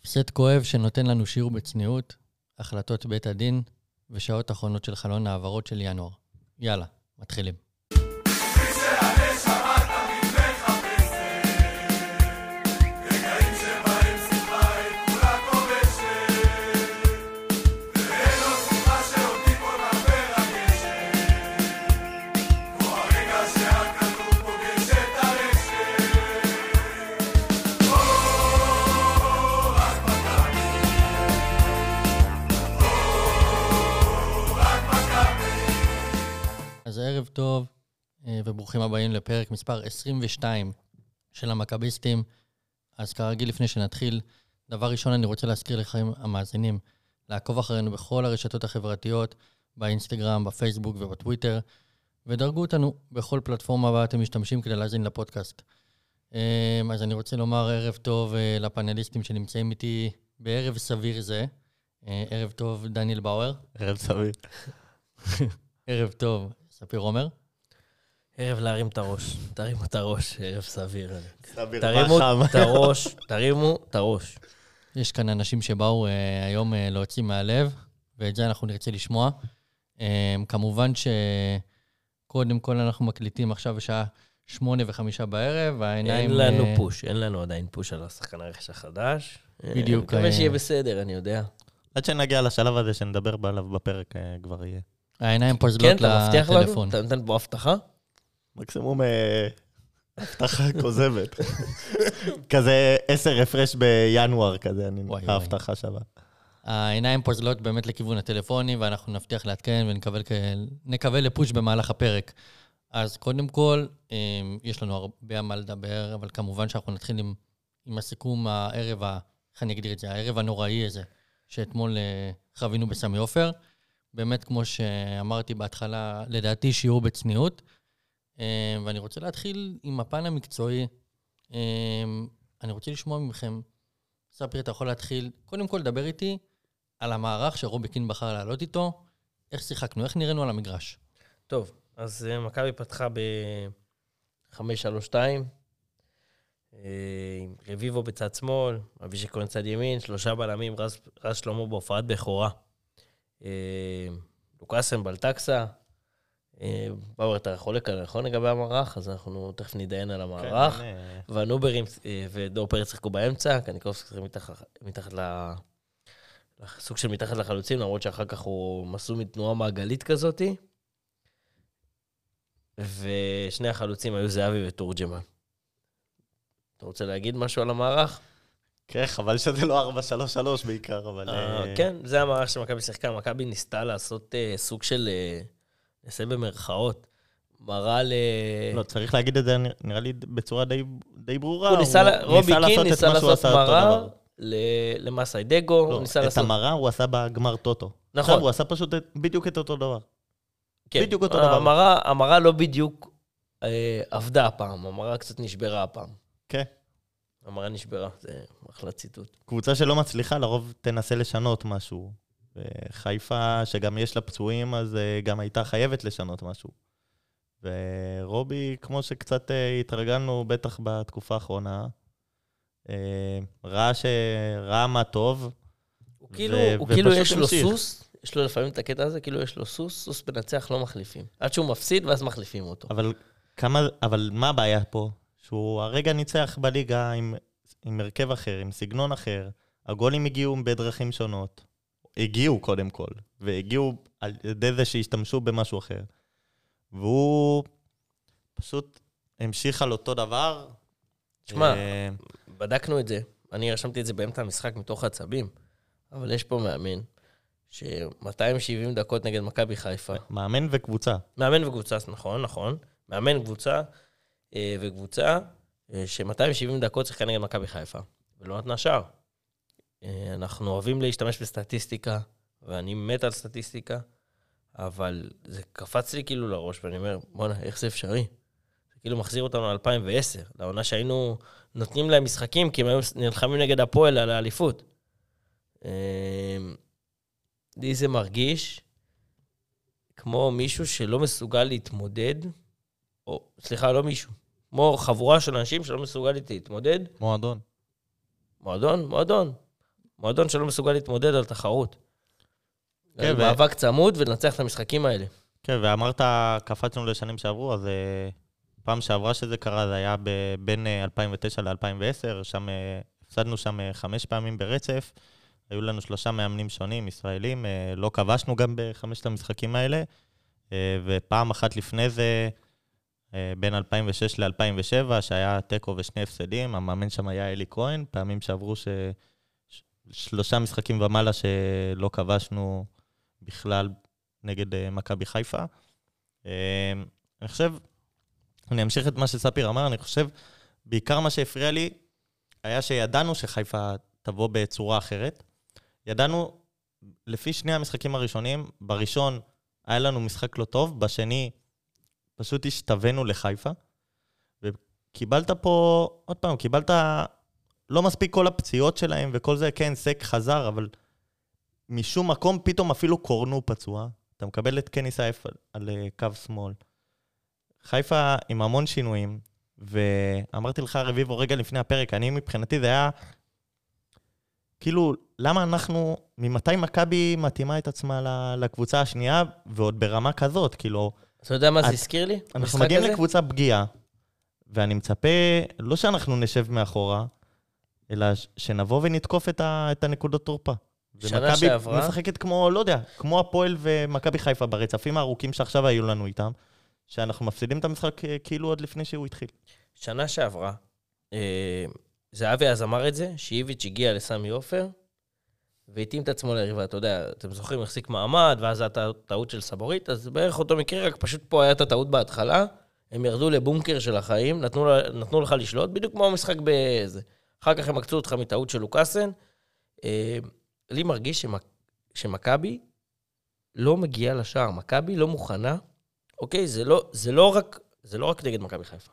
הפסד כואב שנותן לנו שיעור בצניעות, החלטות בית הדין ושעות אחרונות של חלון העברות של ינואר. יאללה, מתחילים. טוב, אה, וברוכים הבאים לפרק מספר 22 של המכביסטים. אז כרגיל, לפני שנתחיל, דבר ראשון, אני רוצה להזכיר לכם, המאזינים, לעקוב אחרינו בכל הרשתות החברתיות, באינסטגרם, בפייסבוק ובטוויטר, ודרגו אותנו בכל פלטפורמה בה אתם משתמשים כדי להאזין לפודקאסט. אה, אז אני רוצה לומר ערב טוב אה, לפאנליסטים שנמצאים איתי בערב סביר זה. ערב טוב, דניאל באואר. ערב סביר. ערב טוב, ספיר עומר. ערב להרים את הראש. תרימו את הראש, ערב סביר. סביר תרימו. את הראש, תרימו את הראש. יש כאן אנשים שבאו uh, היום uh, להוציא מהלב, ואת זה אנחנו נרצה לשמוע. Um, כמובן שקודם כל אנחנו מקליטים עכשיו בשעה שמונה וחמישה בערב, והעיניים... אין לנו אה, פוש, אין לנו עדיין פוש על השחקן הרכש החדש. בדיוק, אני אה, מקווה שיהיה בסדר, אני יודע. עד שנגיע לשלב הזה שנדבר עליו בפרק אה, כבר יהיה. העיניים כן, פוזלות אתה מבטיח לנו? לטלפון. אתה נותן פה הבטחה? מקסימום אה, הבטחה כוזבת. כזה עשר הפרש בינואר כזה. ההבטחה שווה. העיניים פוזלות באמת לכיוון הטלפוני, ואנחנו נבטיח לעדכן ונקבל כ- נקווה לפוש במהלך הפרק. אז קודם כל, אמ, יש לנו הרבה על מה לדבר, אבל כמובן שאנחנו נתחיל עם, עם הסיכום הערב, איך אני אגדיר את זה, הערב הנוראי הזה, שאתמול אה, חווינו בסמי עופר. באמת, כמו שאמרתי בהתחלה, לדעתי שיעור בצניעות. אמ, ואני רוצה להתחיל עם הפן המקצועי. אמ, אני רוצה לשמוע מכם, ספיר, אתה יכול להתחיל, קודם כל, דבר איתי על המערך שרובי קין בחר לעלות איתו, איך שיחקנו, איך נראינו על המגרש. טוב, אז אה, מכבי פתחה ב-5-3-2, אה, עם רביבו בצד שמאל, אבישי כהן צד ימין, שלושה בלמים, רז, רז שלמה בהופעת בכורה. אה, לוקאסן בלטקסה. אה, באואר, אתה חולק עליי, נכון לגבי המערך? אז אנחנו תכף נתדיין על המערך. כן, אה, והנוברים אה, ודור פרץ שיחקו באמצע, קניקובסקי שיחק מתחת, מתחת ל... סוג של מתחת לחלוצים, למרות שאחר כך הוא מסלול מתנועה מעגלית כזאתי. ושני החלוצים היו זהבי ותורג'מן. אתה רוצה להגיד משהו על המערך? כן, חבל שזה לא 4-3-3 בעיקר, אבל... אה, אה, כן, זה המערך שמכבי שיחקה. מכבי ניסתה לעשות אה, סוג של, נעשה במרכאות, מראה ל... לא, צריך להגיד את זה נראה לי בצורה די- די ברורה. הוא ניסה, ל- רובי קין את ניסה מה שהוא לעשות מראה למסאי דגו, לא, הוא ניסה את לעשות... המראה הוא עשה בגמר טוטו. נכון. עכשיו הוא עשה פשוט את- בדיוק את אותו דבר. כן. בדיוק אותו דבר. המראה, המראה לא בדיוק אה, עבדה הפעם, המראה קצת נשברה הפעם. כן. המראה נשברה, זה אחלה ציטוט. קבוצה שלא מצליחה, לרוב תנסה לשנות משהו. וחיפה, שגם יש לה פצועים, אז אה, גם הייתה חייבת לשנות משהו. ורובי, כמו שקצת אה, התרגלנו, בטח בתקופה האחרונה, אה, ראה, ש... ראה מה טוב. הוא כאילו, ו- הוא כאילו יש לו המשיך. סוס, יש לו לפעמים את הקטע הזה, כאילו יש לו סוס, סוס מנצח לא מחליפים. עד שהוא מפסיד ואז מחליפים אותו. אבל, כמה, אבל מה הבעיה פה? שהוא הרגע ניצח בליגה עם, עם הרכב אחר, עם סגנון אחר. הגולים הגיעו בדרכים שונות. הגיעו קודם כל, והגיעו על ידי זה שהשתמשו במשהו אחר. והוא פשוט המשיך על אותו דבר. תשמע, אה, בדקנו את זה, אני רשמתי את זה באמצע המשחק מתוך עצבים, אבל יש פה מאמן ש-270 דקות נגד מכבי חיפה, מאמן וקבוצה. מאמן וקבוצה, נכון, נכון. מאמן קבוצה וקבוצה אה, ש-270 דקות שיחקה נגד מכבי חיפה, ולא נתנה שער. אה, אנחנו אוהבים להשתמש בסטטיסטיקה, ואני מת על סטטיסטיקה, אבל זה קפץ לי כאילו לראש, ואני אומר, בואנה, איך זה אפשרי? זה כאילו מחזיר אותנו ל-2010, לעונה שהיינו נותנים להם משחקים, כי הם היו נלחמים נגד הפועל על האליפות. אה, לי זה מרגיש כמו מישהו שלא מסוגל להתמודד, או סליחה, לא מישהו, כמו חבורה של אנשים שלא מסוגל להתמודד, מועדון. מועדון, מועדון. מועדון שלא מסוגל להתמודד על תחרות. כן, ו- מאבק צמוד ולנצח את המשחקים האלה. כן, ואמרת, קפצנו לשנים שעברו, אז אה, פעם שעברה שזה קרה, זה היה ב- בין אה, 2009 ל-2010, שם אה, הפסדנו שם אה, חמש פעמים ברצף. היו לנו שלושה מאמנים שונים, ישראלים, אה, לא כבשנו גם בחמשת המשחקים האלה. אה, ופעם אחת לפני זה, בין 2006 ל-2007, שהיה תיקו ושני הפסדים, המאמן שם היה אלי כהן, פעמים שעברו. ש- שלושה משחקים ומעלה שלא כבשנו בכלל נגד אה, מכבי חיפה. אה, אני חושב, אני אמשיך את מה שספיר אמר, אני חושב, בעיקר מה שהפריע לי היה שידענו שחיפה תבוא בצורה אחרת. ידענו, לפי שני המשחקים הראשונים, בראשון היה לנו משחק לא טוב, בשני פשוט השתווינו לחיפה. וקיבלת פה, עוד פעם, קיבלת לא מספיק כל הפציעות שלהם וכל זה, כן, סק חזר, אבל משום מקום פתאום אפילו קורנו פצוע. אתה מקבל את קני סייף על, על אה, קו שמאל. חיפה עם המון שינויים, ואמרתי לך, רביבו, רגע לפני הפרק, אני מבחינתי זה היה... כאילו, למה אנחנו, ממתי מכבי מתאימה את עצמה לקבוצה השנייה, ועוד ברמה כזאת? כאילו, אתה יודע מה זה הזכיר לי? אנחנו מגיעים? לקבוצה פגיעה, ואני מצפה, לא שאנחנו נשב מאחורה, אלא שנבוא ונתקוף את, ה, את הנקודות תורפה. שנה ומכבי שעברה- משחקת כמו, לא יודע, כמו הפועל ומכבי חיפה ברצפים הארוכים שעכשיו היו לנו איתם, שאנחנו מפסידים את המשחק אה, כאילו עוד לפני שהוא התחיל. שנה שעברה, אה, זהבי אז אמר את זה, שאיביץ' הגיע לסמי עופר, והתאים את עצמו ליריבה. אתה יודע, אתם זוכרים, החזיק מעמד, ואז הייתה טעות של סבורית, אז בערך אותו מקרה, רק פשוט פה הייתה טעות בהתחלה. הם ירדו לבונקר של החיים, נתנו, נתנו לך לשלוט, בדיוק כמו המשחק בזה. אחר כך הם עקצו אותך מטעות של לוקאסן. אה, לי מרגיש שמכבי לא מגיעה לשער. מכבי לא מוכנה, אוקיי? זה לא, זה לא רק, זה לא רק נגד מכבי חיפה.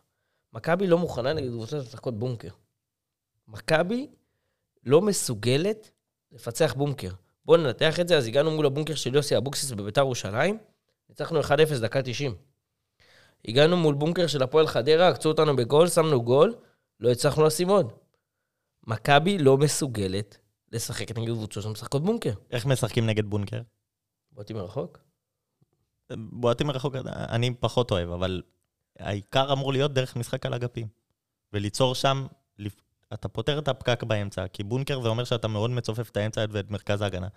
מכבי לא מוכנה נגד קבוצות שמשחקות בונקר. מכבי לא מסוגלת לפצח בונקר. בואו ננתח את זה, אז הגענו מול הבונקר של יוסי אבוקסיס בביתר ירושלים, ניצחנו 1-0 דקה 90. הגענו מול בונקר של הפועל חדרה, עקצו אותנו בגול, שמנו גול, לא הצלחנו לשים עוד. מכבי לא מסוגלת לשחק נגד קבוצות שמשחקות בונקר. איך משחקים נגד בונקר? בואי מרחוק. בועטים מרחוק, אני פחות אוהב, אבל העיקר אמור להיות דרך משחק על אגפים. וליצור שם, אתה פותר את הפקק באמצע, כי בונקר זה אומר שאתה מאוד מצופף את האמצע ואת מרכז ההגנה.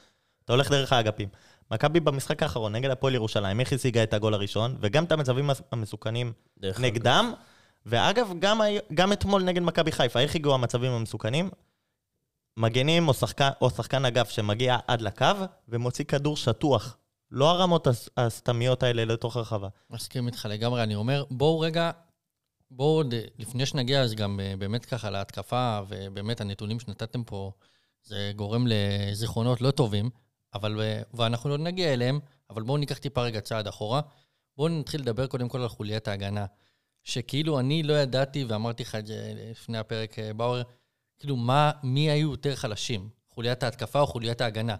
אתה הולך דרך האגפים. מכבי במשחק האחרון נגד הפועל ירושלים, איך השיגה את הגול הראשון, וגם את המצבים המס- המסוכנים נגדם, ואגב, גם, גם אתמול נגד מכבי חיפה, איך הגיעו המצבים המסוכנים? מגנים או שחקן, או שחקן אגף שמגיע עד לקו ומוציא כדור שטוח. לא הרמות הס- הסתמיות האלה לתוך הרחבה. מסכים איתך לגמרי, אני אומר, בואו רגע, בואו לפני שנגיע אז גם אה, באמת ככה להתקפה, ובאמת הנתונים שנתתם פה, זה גורם לזיכרונות לא טובים, אבל, אה, ואנחנו עוד נגיע אליהם, אבל בואו ניקח טיפה רגע צעד אחורה. בואו נתחיל לדבר קודם כל על חוליית ההגנה. שכאילו אני לא ידעתי, ואמרתי לך את זה לפני הפרק, אה, באואר, כאילו מה, מי היו יותר חלשים, חוליית ההתקפה או חוליית ההגנה.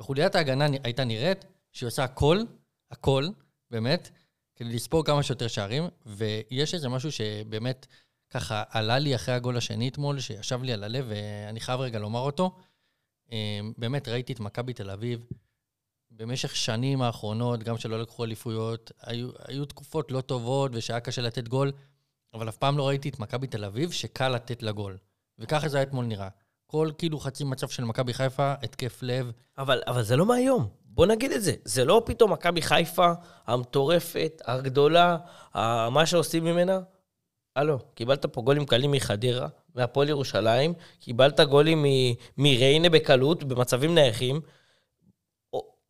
וחוליית ההגנה הייתה נראית שהיא עושה הכל, הכל, באמת, כדי לספור כמה שיותר שערים, ויש איזה משהו שבאמת ככה עלה לי אחרי הגול השני אתמול, שישב לי על הלב, ואני חייב רגע לומר אותו. אה, באמת ראיתי את מכבי תל אביב במשך שנים האחרונות, גם שלא לקחו אליפויות, היו, היו תקופות לא טובות ושהיה קשה לתת גול, אבל אף פעם לא ראיתי את מכבי תל אביב שקל לתת לה גול. וככה זה היה אתמול נראה. כל כאילו חצי מצב של מכבי חיפה, התקף לב. אבל, אבל זה לא מהיום. בוא נגיד את זה. זה לא פתאום מכבי חיפה המטורפת, הגדולה, מה שעושים ממנה. הלו, קיבלת פה גולים קלים מחדרה, מהפועל ירושלים, קיבלת גולים מ- מריינה בקלות, במצבים נייחים.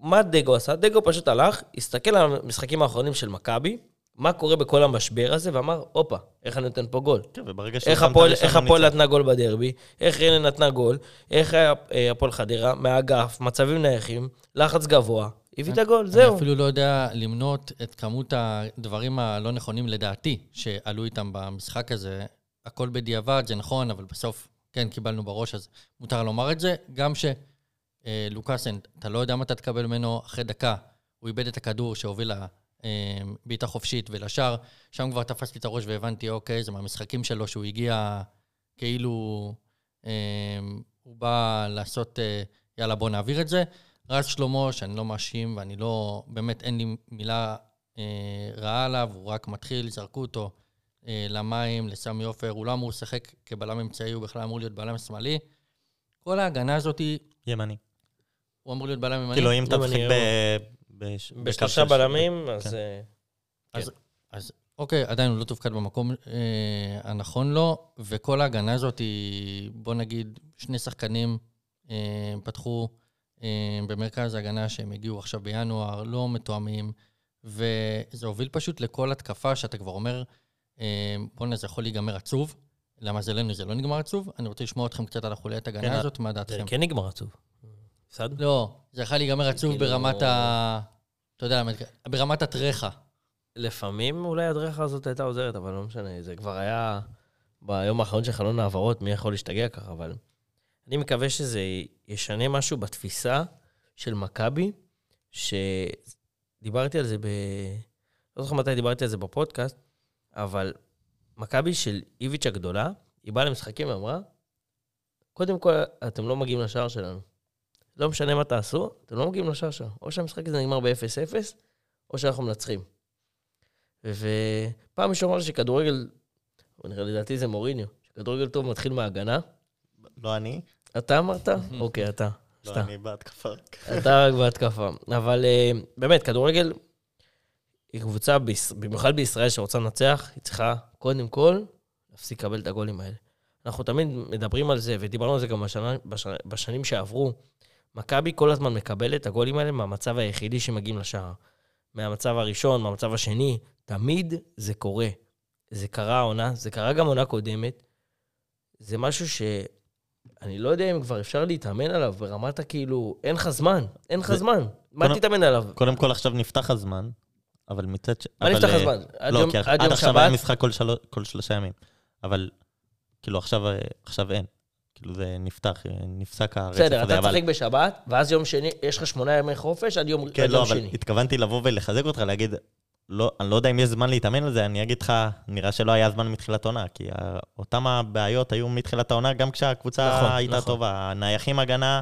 מה דגו עשה? דגו פשוט הלך, הסתכל על המשחקים האחרונים של מכבי, מה קורה בכל המשבר הזה, ואמר, הופה, איך אני נותן פה גול? כן, איך הפועל, איך הפועל. נתנה גול בדרבי, איך ריינה נתנה גול, איך היה, אה, הפועל חדרה, מהאגף, מצבים נייחים, לחץ גבוה, הביא את הגול, זהו. אני אפילו לא יודע למנות את כמות הדברים הלא נכונים לדעתי שעלו איתם במשחק הזה. הכל בדיעבד, זה נכון, אבל בסוף כן קיבלנו בראש, אז מותר לומר את זה. גם שלוקאסן, אתה לא יודע מה אתה תקבל ממנו אחרי דקה, הוא איבד את הכדור שהוביל לבעיטה חופשית ולשער, שם כבר תפסתי את הראש והבנתי, אוקיי, זה מהמשחקים שלו שהוא הגיע כאילו... אה, הוא בא לעשות, אה, יאללה, בוא נעביר את זה. רז שלמה, שאני לא מאשים, ואני לא, באמת אין לי מילה אה, רעה עליו, הוא רק מתחיל, זרקו אותו אה, למים, לסמי עופר, הוא לא אמור לשחק כבלם אמצעי, הוא בכלל אמור להיות בלם שמאלי. כל ההגנה הזאת, ימני. הוא אמור להיות בלם ימני. כאילו, אם אתה ימני, משחק ב... בש- בשלושה של- בלמים, אז... כן. אה, אז, אז אוקיי, עדיין הוא לא תופקד במקום אה, הנכון לו, וכל ההגנה הזאת היא, בוא נגיד, שני שחקנים אה, פתחו אה, במרכז ההגנה שהם הגיעו עכשיו בינואר, לא מתואמים, וזה הוביל פשוט לכל התקפה שאתה כבר אומר, אה, בוא'נה, זה יכול להיגמר עצוב. למזלנו זה לא נגמר עצוב. אני רוצה לשמוע אתכם קצת על החוליית כן, הגנה הזאת, מה זה דעתכם? כן נגמר עצוב. הפסדנו? לא, זה יכול להיגמר עצוב כאילו- ברמת ה... אתה יודע, ברמת הטרחה. לפעמים אולי הדרך הזאת הייתה עוזרת, אבל לא משנה, זה כבר היה ביום האחרון של חלון העברות, מי יכול להשתגע ככה, אבל אני מקווה שזה ישנה משהו בתפיסה של מכבי, שדיברתי על זה ב... לא זוכר מתי דיברתי על זה בפודקאסט, אבל מכבי של איביץ' הגדולה, היא באה למשחקים ואמרה, קודם כל, אתם לא מגיעים לשער שלנו. לא משנה מה תעשו, אתם לא מגיעים לשער שלנו. או שהמשחק הזה נגמר ב-0-0, או שאנחנו מנצחים. ופעם מישהו אמר לי שכדורגל, נראה לי, לדעתי זה מוריניו, שכדורגל טוב מתחיל מההגנה. לא אני, אתה אמרת? אוקיי, אתה. לא. אני בהתקפה. אתה רק בהתקפה. אבל אה, באמת, כדורגל היא קבוצה, במיוחד בישראל, שרוצה לנצח, היא צריכה קודם כל להפסיק לקבל את הגולים האלה. אנחנו תמיד מדברים על זה, ודיברנו על זה גם בשנה, בשנים שעברו. מכבי כל הזמן מקבלת את הגולים האלה מהמצב היחידי שמגיעים לשער. מהמצב הראשון, מהמצב השני, תמיד זה קורה. זה קרה העונה, זה קרה גם עונה קודמת. זה משהו ש... אני לא יודע אם כבר אפשר להתאמן עליו ברמת הכאילו, אין לך זמן, אין לך זה- זמן. מה קודם- תתאמן עליו? קודם כל עכשיו נפתח הזמן, אבל מצד ש... מה אבל, נפתח אה, הזמן? עד לא, יום- כי עד עד יום עכשיו היה? משחק כל של- כל שלושה ימים. אבל כאילו עכשיו אה, עכשיו אין. כאילו זה נפתח, נפסק הרצף בסדר, הזה. אתה אבל- תשחק בשבת, ואז יום שני, יש לך שמונה ימי חופש עד יום כן, לא, יום אבל שני. התכוונתי לבוא ולחזק אותך, להגיד, לא, אני לא יודע אם יש זמן להתאמן על זה, אני אגיד לך, נראה שלא היה זמן מתחילת עונה, כי אותם הבעיות היו מתחילת העונה, גם כשהקבוצה נכון, הייתה נכון. טובה. הנייחים הגנה,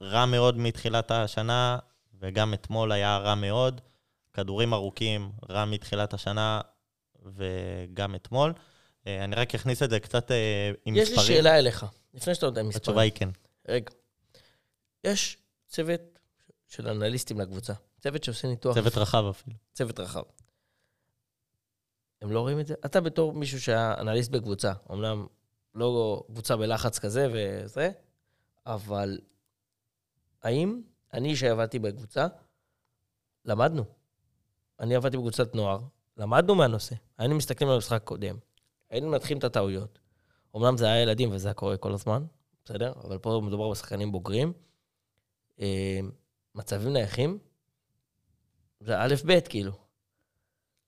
רע מאוד מתחילת השנה, וגם אתמול היה רע מאוד. כדורים ארוכים, רע מתחילת השנה, וגם אתמול. אה, אני רק אכניס את זה קצת אה, עם יש מספרים. לי שאלה אליך, לפני שאתה נותן מספרים. התשובה היא כן. רגע. יש צוות של אנליסטים לקבוצה. צוות שעושה ניתוח. צוות רחב אפילו. צוות רחב. הם לא רואים את זה? אתה בתור מישהו שהיה אנליסט בקבוצה, אמנם לא קבוצה בלחץ כזה וזה, אבל האם אני שעבדתי בקבוצה, למדנו. אני עבדתי בקבוצת נוער, למדנו מהנושא. היינו מסתכלים על המשחק הקודם, היינו מנתחים את הטעויות. אמנם זה היה ילדים וזה היה קורה כל הזמן, בסדר? אבל פה מדובר בשחקנים בוגרים. אה, מצבים נייחים, זה א', ב', כאילו.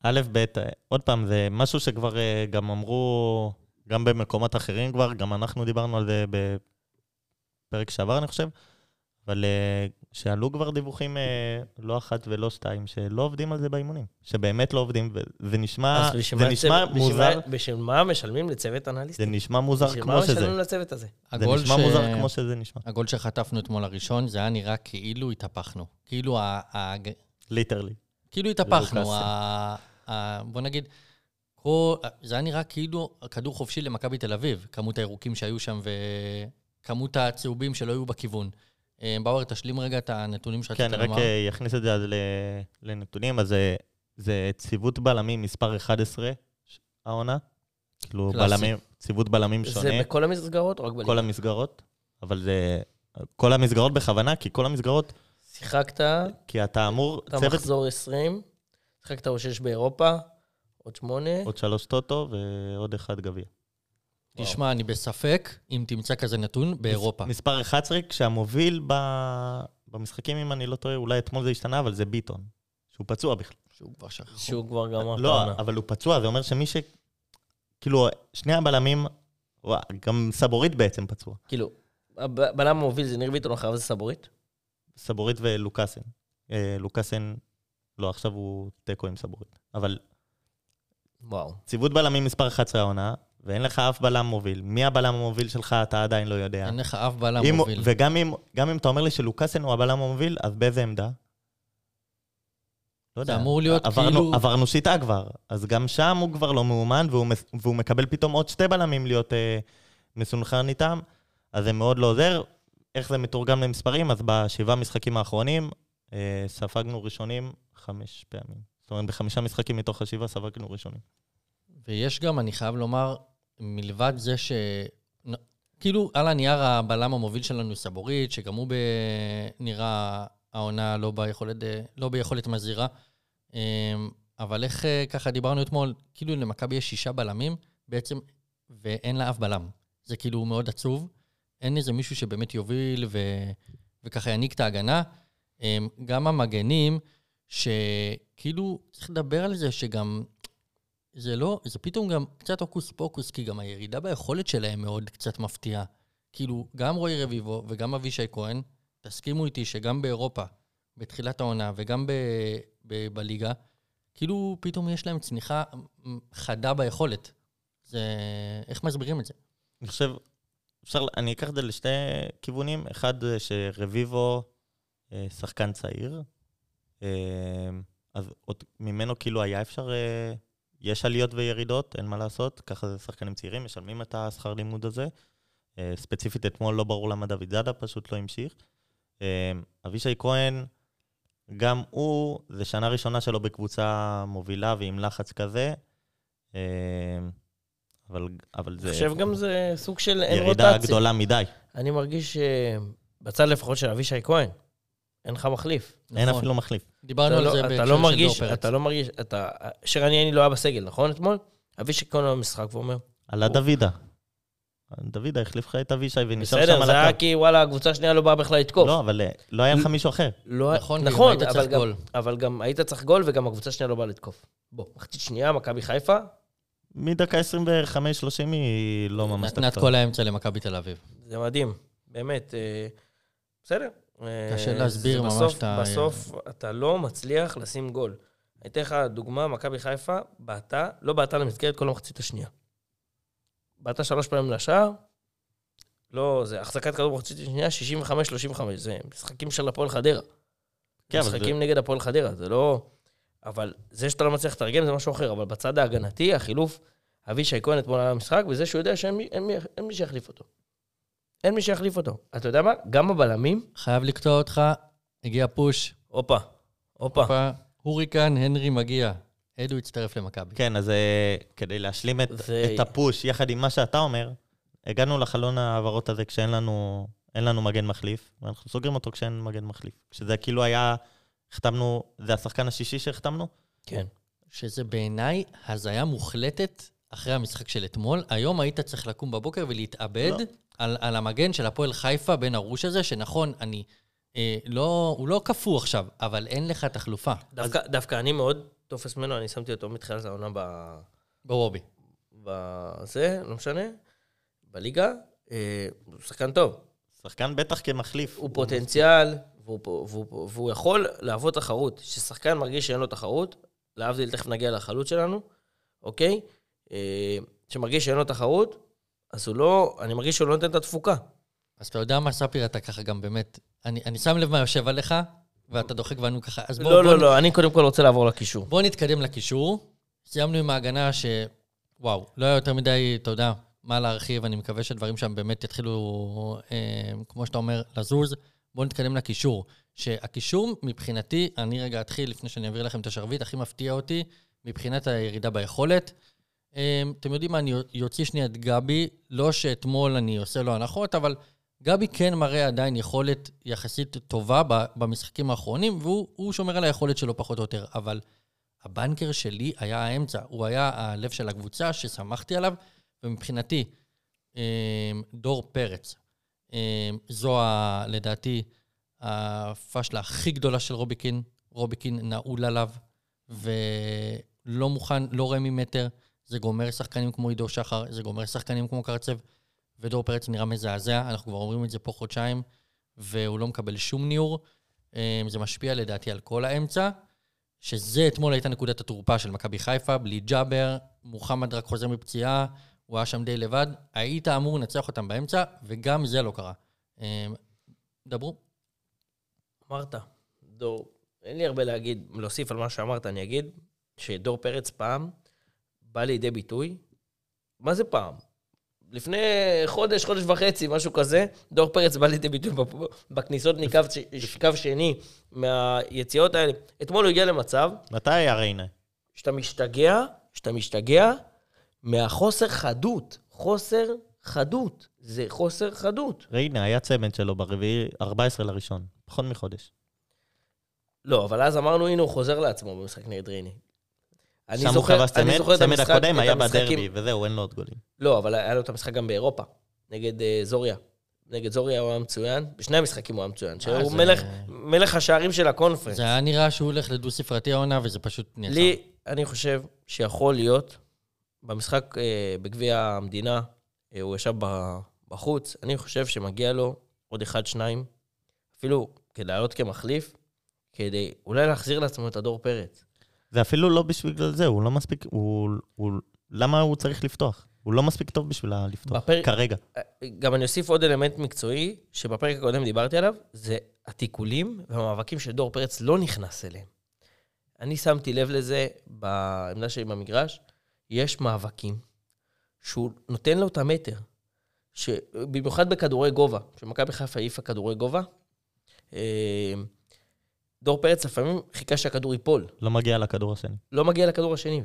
א', ב', אה, עוד פעם, זה משהו שכבר אה, גם אמרו, גם במקומות אחרים כבר, גם אנחנו דיברנו על זה בפרק שעבר, אני חושב, אבל שעלו כבר דיווחים, אה, לא אחת ולא שתיים, שלא עובדים על זה באימונים. שבאמת לא עובדים, וזה נשמע, בשביל זה מה נשמע בשביל מוזר, מה- בשביל מה משלמים לצוות זה אנליסטים? נשמע מוזר בשביל כמו מה שזה. משלמים לצוות הזה? זה נשמע ש- מוזר כמו שזה נשמע. הגול שחטפנו אתמול הראשון, זה היה נראה כאילו התהפכנו. כאילו, ה- ה- ליטרלי. כאילו התהפכנו. ה- ה- בוא נגיד, כל, זה היה נראה כאילו כדור חופשי למכבי תל אביב, כמות הירוקים שהיו שם וכמות הצהובים שלא היו בכיוון. אה, באואר, תשלים רגע את הנתונים שרצית כן, לומר. רק אה, אכניס את זה אז לנתונים, אז אה, זה ציוות בלמים מספר 11 ש- העונה. כאילו. בלמים, ציוות בלמים זה שונה, בכל המסגרות או רק בליגה? כל המסגרות, אבל זה... כל המסגרות בכוונה, כי כל המסגרות, שיחקת, כי אתה אמור, אתה צוות, מחזור 20, שיחקת עוד 6 באירופה, עוד 8. עוד שלוש טוטו ועוד אחד גביע. תשמע, אני בספק אם תמצא כזה נתון באירופה. מספר 11, כשהמוביל ב... במשחקים, אם אני לא טועה, אולי אתמול זה השתנה, אבל זה ביטון, שהוא פצוע בכלל. שהוא כבר שכח. שהוא כבר גמר לא. אבל הוא פצוע, זה אומר שמי ש... כאילו, שני הבלמים, וואו, גם סבורית בעצם פצוע. כאילו, הבלם המוביל זה ניר ביטון, אחריו זה סבורית? סבורית ולוקאסן. אה, לוקאסן, לא, עכשיו הוא תיקו עם סבורית. אבל וואו. ציוות בלמים מספר 11 העונה, ואין לך אף בלם מוביל. מי הבלם המוביל שלך, אתה עדיין לא יודע. אין לך אף בלם אם- מוביל. וגם אם, גם אם אתה אומר לי שלוקאסן הוא הבלם המוביל, אז באיזה עמדה? לא זה יודע. אמור להיות עברנו, כאילו- עברנו שיטה כבר, אז גם שם הוא כבר לא מאומן, והוא, והוא מקבל פתאום עוד שתי בלמים להיות אה, מסונכרן איתם, אז זה מאוד לא עוזר. איך זה מתורגם למספרים? אז בשבעה משחקים האחרונים אה, ספגנו ראשונים חמש פעמים. זאת אומרת, בחמישה משחקים מתוך השבעה ספגנו ראשונים. ויש גם, אני חייב לומר, מלבד זה ש... כאילו, על הנייר הבלם המוביל שלנו סבורית, שגם הוא ב... נראה העונה לא ביכולת, אה, לא ביכולת מזהירה. אמ, אבל איך אה, ככה דיברנו אתמול, כאילו למכבי יש שישה בלמים בעצם, ואין לה אף בלם. זה כאילו מאוד עצוב. אין איזה מישהו שבאמת יוביל ו... וככה ינהיג את ההגנה. אמ, גם המגנים, שכאילו, צריך לדבר על זה שגם זה לא, זה פתאום גם קצת הוקוס פוקוס, כי גם הירידה ביכולת שלהם מאוד קצת מפתיעה. כאילו, גם רועי רביבו וגם אבישי כהן, תסכימו איתי שגם באירופה, בתחילת העונה וגם ב, ב, בליגה, כאילו פתאום יש להם צניחה חדה ביכולת. זה... איך מסבירים את זה? אני חושב, אפשר, אני אקח את זה לשתי כיוונים. אחד, זה שרביבו אה, שחקן צעיר, אה, אז עוד ממנו כאילו היה אפשר, אה, יש עליות וירידות, אין מה לעשות, ככה זה שחקנים צעירים, משלמים את השכר לימוד הזה. אה, ספציפית אתמול לא ברור למה דוד זאדה פשוט לא המשיך. אה, אבישי כהן, גם הוא, זה שנה ראשונה שלו בקבוצה מובילה ועם לחץ כזה. אה, אבל, אבל זה אני חושב גם זה סוג של אין ירידה רוטציה. גדולה מדי. אני מרגיש שבצד לפחות של אבישי כהן, אין לך מחליף. אין נכון. אפילו מחליף. דיברנו אתה על לא- זה בהקשר לא של מרגיש, דור פרץ. אתה לא מרגיש, אתה... שרן יעני לא היה בסגל, נכון אתמול? אבישי כהן לא במשחק ואומר, עלה דוידה. דוידה החליף לך את אבישי ונשאר שם בסדר, על זה היה הקו. כי וואלה, הקבוצה השנייה לא באה בכלל לתקוף. לא, אבל אה, לא היה לך מישהו אחר. לא, נכון, נכון, היית אבל צריך גם, גול. אבל גם היית צריך גול וגם הקבוצה השנייה לא באה לתקוף. בוא, מחצית שנייה, מכבי חיפה, מדקה 25-30 היא לא ממש נתנה את. כל האמצע למכבי תל אביב. זה מדהים, באמת. אה, בסדר. קשה אה, להסביר זה ממש בסוף, את ה- בסוף אתה לא מצליח לשים גול. אני אתן לך דוגמה, מכבי חיפה בעטה, לא בעטה למסגרת כל המחצית השנייה. בעטה שלוש פעמים לשער, לא, זה החזקת כדור במחצית השנייה, 65-35, זה משחקים של הפועל חדרה. כן, משחקים נגד הפועל חדרה, זה לא... אבל זה שאתה לא מצליח לתרגם זה משהו אחר, אבל בצד ההגנתי, החילוף, אבישי כהן אתמול היה במשחק, וזה שהוא יודע שאין מי, מי, מי שיחליף אותו. אין מי שיחליף אותו. אתה יודע מה? גם הבלמים, חייב לקטוע אותך, הגיע פוש, הופה, הופה. הוריקן, הנרי מגיע. אדו הצטרף למכבי. כן, אז אה, כדי להשלים את, זה- את הפוש יחד עם מה שאתה אומר, הגענו לחלון ההעברות הזה כשאין לנו, לנו מגן מחליף, ואנחנו סוגרים אותו כשאין מגן מחליף. כשזה כאילו היה, החתמנו, זה השחקן השישי שהחתמנו? כן. שזה בעיניי הזיה מוחלטת אחרי המשחק של אתמול. היום היית צריך לקום בבוקר ולהתאבד לא. על, על המגן של הפועל חיפה בן ארוש הזה, שנכון, אני... אה, לא, הוא לא קפוא עכשיו, אבל אין לך תחלופה. דווקא, דווקא אני מאוד תופס ממנו, אני שמתי אותו מתחילת העונה ב... בוובי. בזה, לא משנה, בליגה. אה, הוא שחקן טוב. שחקן בטח כמחליף. הוא פוטנציאל, והוא, והוא, והוא, והוא יכול להוות תחרות. כששחקן מרגיש שאין לו תחרות, להבדיל, תכף נגיע לחלוץ שלנו, אוקיי? אה, שמרגיש שאין לו תחרות, אז הוא לא, אני מרגיש שהוא לא נותן את התפוקה. אז אתה יודע מה, ספיר, אתה ככה גם באמת... אני, אני שם לב מה יושב עליך, ואתה דוחק בנו ככה. אז בוא, לא, בוא, לא, לא, אני קודם כל רוצה לעבור לקישור. בואו נתקדם לקישור. סיימנו עם ההגנה ש... וואו, לא היה יותר מדי, אתה יודע, מה להרחיב, אני מקווה שהדברים שם באמת יתחילו, אה, כמו שאתה אומר, לזוז. בואו נתקדם לקישור. שהקישור, מבחינתי, אני רגע אתחיל, לפני שאני אעביר לכם את השרביט, הכי מפתיע אותי, מבחינת הירידה ביכולת. אה, אתם יודעים מה, אני יוציא שנייה את גבי, לא שאתמול אני עושה לו הנחות, אבל גבי כן מראה עדיין יכולת יחסית טובה במשחקים האחרונים, והוא הוא שומר על היכולת שלו פחות או יותר, אבל הבנקר שלי היה האמצע, הוא היה הלב של הקבוצה ששמחתי עליו, ומבחינתי, אה, דור פרץ, אה, זו ה, לדעתי הפשלה הכי גדולה של רוביקין. רוביקין נעול עליו, ולא מוכן, לא רואה ממטר. זה גומר שחקנים כמו עידו שחר, זה גומר שחקנים כמו קרצב, ודור פרץ נראה מזעזע, אנחנו כבר אומרים את זה פה חודשיים, והוא לא מקבל שום ניעור. אה, זה משפיע לדעתי על כל האמצע, שזה אתמול הייתה נקודת התורפה של מכבי חיפה, בלי ג'אבר, מוחמד רק חוזר מפציעה, הוא היה שם די לבד, היית אמור לנצח אותם באמצע, וגם זה לא קרה. אה, דברו. אמרת, דור, אין לי הרבה להגיד, להוסיף על מה שאמרת, אני אגיד שדור פרץ פעם בא לידי ביטוי. מה זה פעם? לפני חודש, חודש וחצי, משהו כזה, דור פרץ בא לידי ביטוי בכניסות מקו ש- שני, מהיציאות האלה. אתמול הוא הגיע למצב מתי היה ריינה? שאתה משתגע, שאתה משתגע מהחוסר חדות. חוסר חדות. זה חוסר חדות. ריינה היה צמד שלו ברביעי, 14 לראשון. פחות מחודש. לא, אבל אז אמרנו, הנה, הוא חוזר לעצמו במשחק נגד ריינה. אני זוכר- אני צמד, זוכר את צמד המשחק- הקודם היה בדרבי, וזהו, אין לו עוד גולים. לא, אבל היה לו את המשחק גם באירופה, נגד אה, זוריה. נגד זוריה הוא היה מצוין, בשני המשחקים הוא היה מצוין, שהוא אה, זה- מלך, מלך השערים של הקונפרנס. זה היה נראה שהוא הולך לדו-ספרתי העונה, וזה פשוט נעצר. לי, אני חושב שיכול להיות, במשחק אה, בגביע המדינה, הוא ישב בחוץ, אני חושב שמגיע לו עוד אחד, שניים, אפילו כדי לעלות כמחליף, כדי אולי להחזיר לעצמו את הדור פרץ. זה אפילו לא בשביל זה, הוא לא מספיק, הוא... הוא למה הוא צריך לפתוח? הוא לא מספיק טוב בשביל לפתוח, בפרק- כרגע. גם אני אוסיף עוד אלמנט מקצועי, שבפרק הקודם דיברתי עליו, זה התיקולים והמאבקים שדור פרץ לא נכנס אליהם. אני שמתי לב לזה בעמדה שלי במגרש, יש מאבקים שהוא נותן לו את המטר. במיוחד בכדורי גובה, כשמכבי חיפה העיפה כדורי גובה, אה, דור פרץ לפעמים חיכה שהכדור ייפול, לא מגיע לכדור השני. לא מגיע לכדור השני.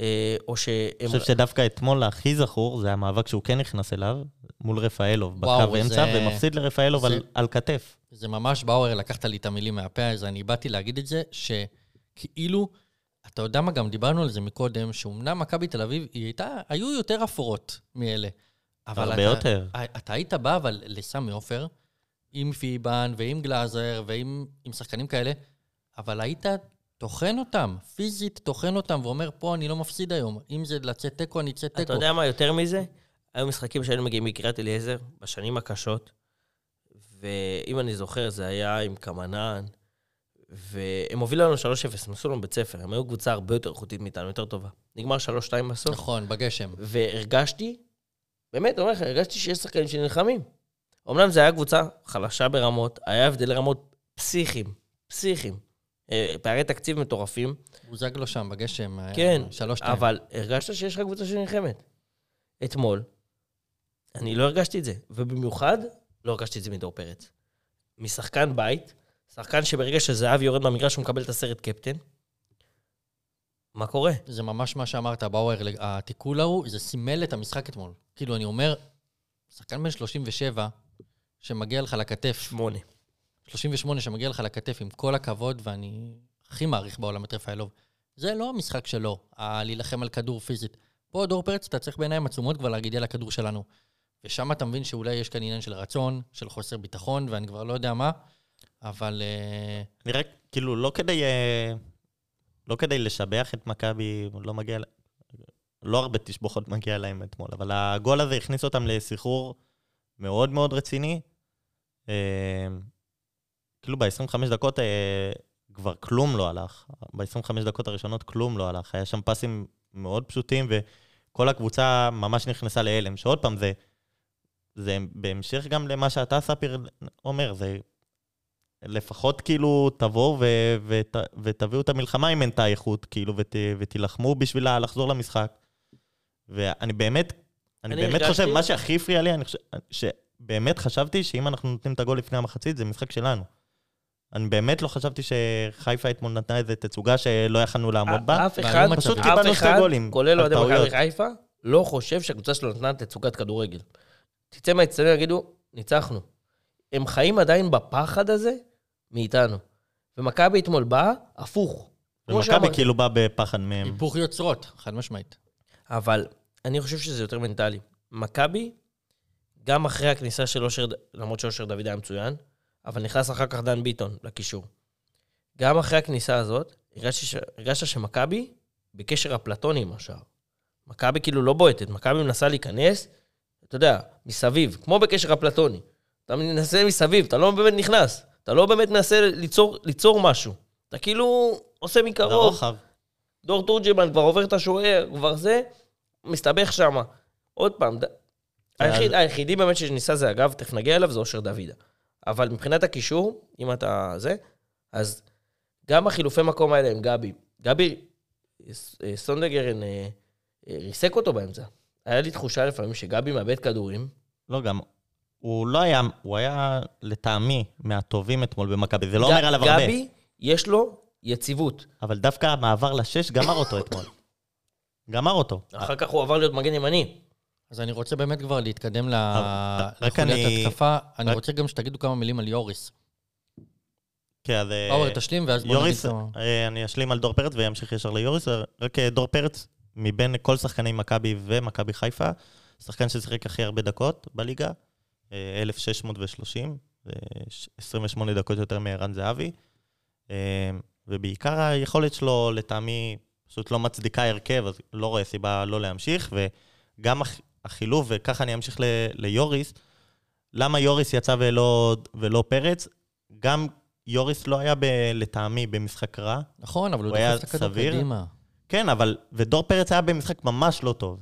אה, או שהם... אני חושב שדווקא אתמול הכי זכור, זה המאבק שהוא כן נכנס אליו, מול רפאלוב, בקו אמצע, זה- ומפסיד לרפאלוב על- זה- על כתף. זה ממש, באואר, לקחת לי את המילים מהפה, אז אני באתי להגיד את זה, שכאילו, אתה יודע מה, גם דיברנו על זה מקודם, שאומנם מכבי תל אביב, היא הייתה, היו יותר אפורות מאלה. אבל הרבה אתה, יותר. אתה היית בא, אבל לסמי עופר, עם פיבן ועם גלאזר ועם עם שחקנים כאלה, אבל היית טוחן אותם, פיזית טוחן אותם, ואומר, פה אני לא מפסיד היום. אם זה לצאת תיקו, אני אצא תיקו. אתה יודע מה יותר מזה? היו משחקים שהיינו מגיעים מקריית אליעזר, בשנים הקשות, ואם אני זוכר, זה היה עם קמנן, והם הובילו לנו 3-0, הם עשו לנו בית ספר, הם היו קבוצה הרבה יותר איכותית מאיתנו, יותר טובה. נגמר 3-2 בסוף, נכון, בגשם. והרגשתי, באמת, אני אומר לך, הרגשתי שיש שחקנים שנלחמים. אמנם זו הייתה קבוצה חלשה ברמות, היה הבדלי רמות פסיכיים, פסיכיים. אה, פערי תקציב מטורפים, בוזגלו שם, בגשם. היה כן, שלוש, שתיים. אבל הרגשת שיש לך קבוצה שנלחמת. אתמול, אני לא הרגשתי את זה, ובמיוחד לא הרגשתי את זה מדור פרץ. משחקן בית, שחקן שברגע שזהבי יורד במגרש הוא מקבל את הסרט קפטן, מה קורה? זה ממש מה שאמרת, באואר, התיקול ההוא, זה סימל את המשחק אתמול. כאילו, אני אומר, שחקן בן 37, שמגיע לך לכתף, שמונה. 38 שמגיע לך לכתף, עם כל הכבוד, ואני הכי מעריך בעולם את רפאלוב, זה לא המשחק שלו, ה- להילחם על כדור פיזית. פה, דור פרץ, אתה צריך בעיניים עצומות כבר להגיד, יאללה, כדור שלנו. ושם אתה מבין שאולי יש כאן עניין של רצון, של חוסר ביטחון, ואני כבר לא יודע מה, אבל... אה, אני רק, כאילו, לא כדי... אה, לא כדי לשבח את מכבי, לא מגיע... לא הרבה תשבוכות מגיע להם אתמול, אבל הגול הזה הכניס אותם לסחרור מאוד מאוד רציני. אה, כאילו ב-25 דקות אה, כבר כלום לא הלך. ב-25 דקות הראשונות כלום לא הלך. היה שם פסים מאוד פשוטים, וכל הקבוצה ממש נכנסה להלם. שעוד פעם, זה, זה בהמשך גם למה שאתה, ספיר, אומר, זה לפחות כאילו תבואו ו- ות- ותביאו את המלחמה אם אין את האיכות, כאילו, ות- ותילחמו בשביל לה- לחזור למשחק. ואני באמת, אני, אני באמת הרגשתי- חושב, מה שהכי הפריע לי, אני חושב, שבאמת חשבתי שאם אנחנו נותנים את הגול לפני המחצית, זה משחק שלנו. אני באמת לא חשבתי שחיפה אתמול נתנה איזו תצוגה שלא יכלנו לעמוד בה. אף אחד. פשוט קיבלנו שתי אחד, גולים כולל אוהדי מכבי. חיפה, לא חושב שהקבוצה שלו נתנה תצוגת כדורגל. תצא מהאצטדיון ויגידו, ניצחנו. הם חיים עדיין בפחד הזה מאיתנו. ומכבי אתמול באה, הפוך. ומכבי. כאילו בא בפחד מהם. היפוך יוצרות, חד משמעית. אבל אני חושב שזה יותר מנטלי. מכבי, גם אחרי הכניסה של אושר, למרות שאושר דוד היה מצוין, אבל נכנס אחר כך דן ביטון לקישור. גם אחרי הכניסה הזאת. הרגשת שמכבי בקשר אפלטוני עם השאר. מכבי כאילו לא בועטת, מכבי מנסה להיכנס, אתה יודע, מסביב, כמו בקשר אפלטוני. אתה מנסה מסביב, אתה לא באמת נכנס. אתה לא באמת מנסה ליצור, ליצור משהו. אתה כאילו עושה מקרוב. לרוחב. דור תורג'מן כבר עובר את השוער, כבר זה, מסתבך שם. עוד פעם, היחיד, היחידי באמת שניסה זה, אגב, תכף נגיע אליו, זה אושר דוידה. אבל מבחינת הקישור, אם אתה זה, אז גם החילופי מקום האלה עם גבי. גבי, אה, סונדגרן אה, אה, ריסק אותו באמצע. היה לי תחושה לפעמים שגבי מאבד כדורים. לא, גם, הוא לא היה, הוא היה לטעמי מהטובים אתמול במכבי, זה לא ג- אומר עליו הרבה. גבי, יש לו יציבות. אבל דווקא המעבר לשש גמר אותו אתמול. גמר אותו. אחר כך הוא עבר להיות מגן ימני. אז אני רוצה באמת כבר להתקדם רק לחוליית אני- התקפה. אני רק- רוצה גם שתגידו כמה מילים על יוריס. כן, אז... אה, פאוור, תשלים, ואז בואו נגיד כמה... אה, אני אשלים על דור פרץ ואמשיך ישר ליוריס. רק אה, דור פרץ, מבין כל שחקני מכבי ומכבי חיפה, שחקן ששיחק הכי הרבה דקות בליגה, אה, 1,630, אה, ש- 28 דקות יותר מערן זהבי. אה, ובעיקר היכולת שלו, לטעמי, פשוט לא מצדיקה הרכב, אז לא רואה סיבה לא להמשיך. וגם החילוף, וככה אני אמשיך ל- ליוריס, למה יוריס יצא ולא, ולא פרץ? גם יוריס לא היה, ב, לטעמי, במשחק רע. נכון, אבל הוא הוא היה סביר. קדימה. כן, אבל... ודור פרץ היה במשחק ממש לא טוב.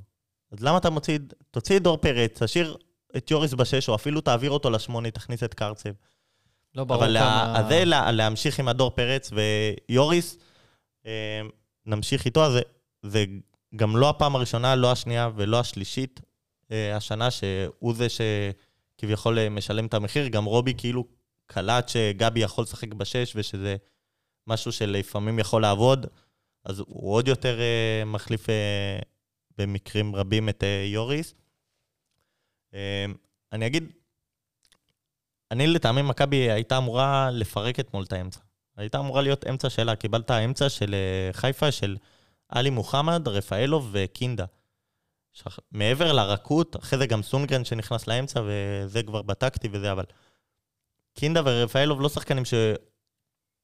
אז למה אתה מוציא... תוציא את דור פרץ, תשאיר את יוריס בשש, או אפילו תעביר אותו לשמונה, תכניס את קרצב. לא ברור אבל כמה... לה- זה לה- להמשיך עם הדור פרץ ויוריס, אה, נמשיך איתו, אז זה, זה גם לא הפעם הראשונה, לא השנייה ולא השלישית השנה, שהוא זה שכביכול אה, משלם את המחיר. גם רובי כאילו קלט שגבי יכול לשחק בשש, ושזה משהו שלפעמים יכול לעבוד, אז הוא עוד יותר אה, מחליף אה, במקרים רבים את אה, יוריס. אה, אני אגיד, אני לטעמי מכבי הייתה אמורה לפרק אתמול את האמצע. הייתה אמורה להיות אמצע שלה. קיבלת אמצע של אה, חיפה, של עלי מוחמד, רפאלוב וקינדה. שח... מעבר לרכות, אחרי זה גם סונגרן שנכנס לאמצע, וזה כבר בטקטי וזה, אבל... קינדה ורפאלוב לא שחקנים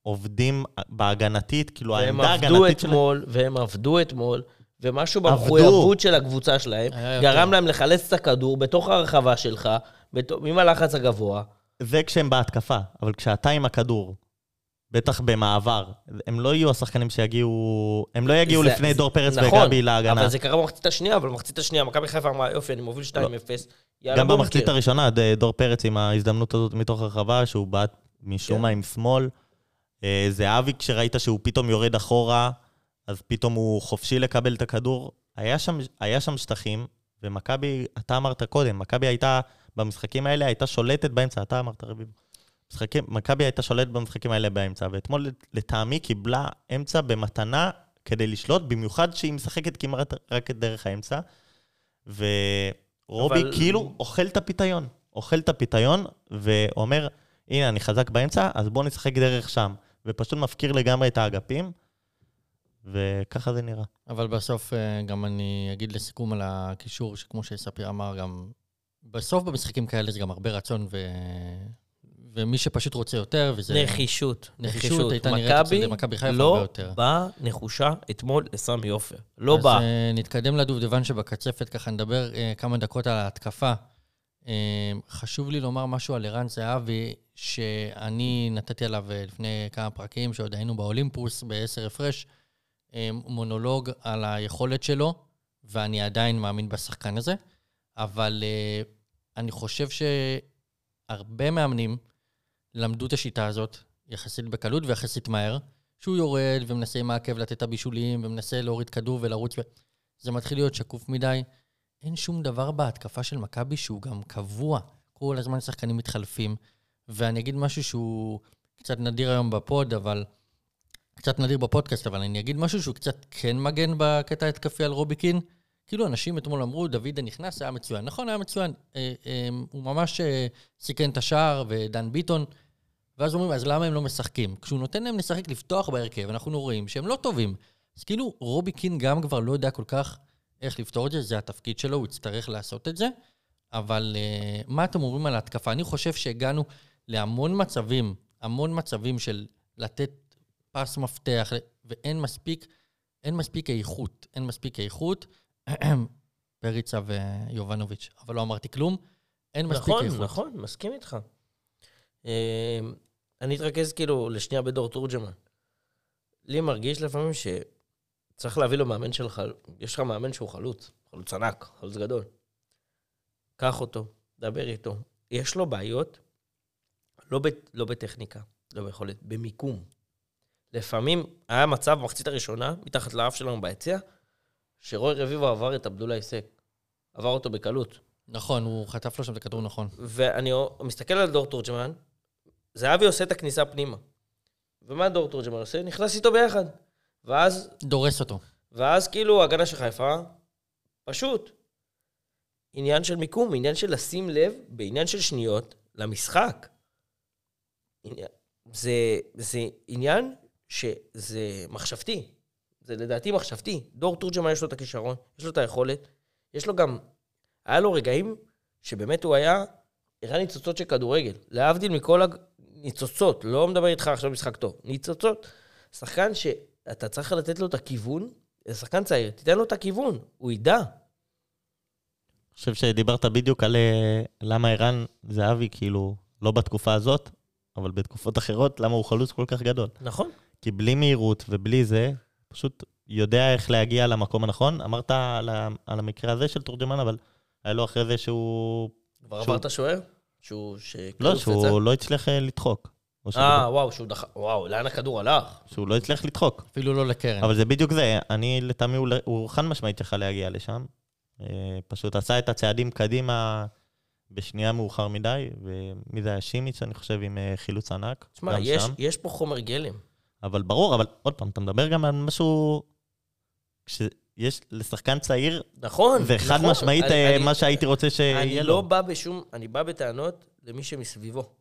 שעובדים בהגנתית, כאילו העמדה ההגנתית שלהם... אתמול, והם עבדו אתמול, ומשהו. במחויבות של הקבוצה שלהם. גרם להם לחלץ את הכדור בתוך הרחבה שלך, בת- עם הלחץ הגבוה. זה כשהם בהתקפה, אבל כשאתה עם הכדור, בטח במעבר, הם לא יהיו השחקנים שיגיעו... הם לא יגיעו זה- לפני דור פרץ נכון, וגבי להגנה. אבל זה קרה במחצית השנייה, אבל במחצית השנייה, מכבי חיפה אמרה, יופי, אני מוביל 2-0, יאללה, גם במחצית נמכיר." הראשונה, דור פרץ עם ההזדמנות הזאת מתוך הרחבה, שהוא בעט משום כן. מה עם שמאל. אה, זהבי, כשראית שהוא פתאום יורד אחורה, אז פתאום הוא חופשי לקבל את הכדור. היה שם, היה שם שטחים, ומכבי, אתה אמרת קודם, מכבי הייתה, במשחקים האלה הייתה שולטת באמצע, אתה אמרת רביב. משחקים- מכבי הייתה שולטת במשחקים האלה באמצע, ואתמול לטעמי קיבלה אמצע במתנה כדי לשלוט, במיוחד שהיא משחקת כמעט רק דרך האמצע. ורובי אבל- כאילו אוכל את הפיתיון. אוכל את הפיתיון, ואומר, הנה, אני חזק באמצע, אז בואו נשחק דרך שם. ופשוט מפקיר לגמרי את האגפים, וככה זה נראה. אבל בסוף אה, גם אני אגיד לסיכום על הקישור, שכמו שספיר אמר, גם בסוף במשחקים כאלה זה גם הרבה רצון, ו... ומי שפשוט רוצה יותר, וזה... נחישות, נחישות הייתה נראית אצל מכבי חיפה הרבה לא יותר. באה נחושה אתמול לסמי עופר. לא אז באה. אה, נתקדם לדובדבן שבקצפת, ככה נדבר אה, כמה דקות על ההתקפה. אה, חשוב לי לומר משהו על ערן זהבי, שאני נתתי עליו לפני כמה פרקים, שעוד היינו באולימפוס בעשר הפרש, מונולוג על היכולת שלו, ואני עדיין מאמין בשחקן הזה, אבל אני חושב שהרבה מאמנים למדו את השיטה הזאת יחסית בקלות ויחסית מהר. שהוא יורד ומנסה עם העקב לתת את הבישולים ומנסה להוריד כדור ולרוץ. ו... זה מתחיל להיות שקוף מדי. אין שום דבר בהתקפה של מכבי שהוא גם קבוע. כל הזמן שחקנים מתחלפים. ואני אגיד משהו שהוא קצת נדיר היום בפוד, אבל... קצת נדיר בפודקאסט, אבל אני אגיד משהו שהוא קצת כן מגן בקטע ההתקפי על רוביקין. כאילו, אנשים אתמול אמרו, דוד הנכנס היה מצוין. נכון, היה מצוין. אה, אה, הוא ממש אה, סיכן את השער, ודן ביטון. ואז אומרים, אז למה הם לא משחקים? כשהוא נותן להם לשחק לפתוח בהרכב, אנחנו רואים שהם לא טובים. אז כאילו, רובי קין גם כבר לא יודע כל כך איך לפתור את זה, זה התפקיד שלו, הוא יצטרך לעשות את זה. אבל uh, מה אתם אומרים על ההתקפה? אני חושב שהגענו להמון מצבים, המון מצבים של לתת פס מפתח, ואין מספיק, אין מספיק איכות. אין מספיק איכות. פריצה ויובנוביץ', אבל לא אמרתי כלום. אין מספיק נכון, איכות. נכון, מסכים איתך. אה, אני אתרכז כאילו לשנייה בדור תורג'מן. לי מרגיש לפעמים צריך להביא לו מאמן של חלוץ. יש לך מאמן שהוא חלוץ, חלוץ ענק, חלוץ גדול. קח אותו, דבר איתו. יש לו בעיות, לא, ב, לא בטכניקה, לא ביכולת, במיקום. לפעמים היה מצב במחצית הראשונה, מתחת לאף שלנו ביציע, שרוי רביבו עבר את עבדולה היסק. עבר אותו בקלות. נכון, הוא חטף לו שם את הכדור נכון. ואני מסתכל על דור תורג'מן, זהבי עושה את הכניסה פנימה. ומה דור תורג'מן עושה? נכנס איתו ביחד. ואז, דורס אותו. ואז כאילו ההגנה של חיפה, פשוט. עניין של מיקום, עניין של לשים לב בעניין של שניות למשחק. זה, זה עניין שזה מחשבתי. זה לדעתי מחשבתי. דור תורג'מן יש לו את הכישרון, יש לו את היכולת, יש לו גם... היה לו רגעים שבאמת הוא היה, הראה ניצוצות של כדורגל. להבדיל מכל הניצוצות, לא מדבר איתך עכשיו משחק טוב, ניצוצות. שחקן שאתה צריך לתת לו את הכיוון, זה שחקן צעיר, תיתן לו את הכיוון, הוא ידע. אני חושב שדיברת בדיוק על אה, למה ערן זהבי, כאילו, לא בתקופה הזאת, אבל בתקופות אחרות, למה הוא חלוץ כל כך גדול. נכון? כי בלי מהירות ובלי זה, פשוט יודע איך להגיע למקום הנכון. אמרת על המקרה הזה של תורג'מן, אבל היה לו אחרי זה שהוא... כבר שהוא- עברת שוער? שהוא... לא, שהוא לא הצליח אה, לדחוק. אה, וואו, שהוא דח... וואו, לאן הכדור הלך? שהוא לא הצליח לדחוק. אפילו לא לקרן. אבל זה בדיוק זה, אני לטעמי, הוא, הוא חד משמעית יכל להגיע לשם. אה, פשוט עשה את הצעדים קדימה בשנייה מאוחר מדי, ומי זה היה שימיץ, אני חושב, עם אה, חילוץ ענק. תשמע, יש, שם. יש פה חומר גלם. אבל ברור, אבל עוד פעם, אתה מדבר גם על משהו... כשיש לשחקן צעיר, נכון, זה חד נכון. משמעית אני- אה, אני- מה שהייתי רוצה אני שיהיה לא לו. בא בשום... אני בא בטענות למי שמסביבו,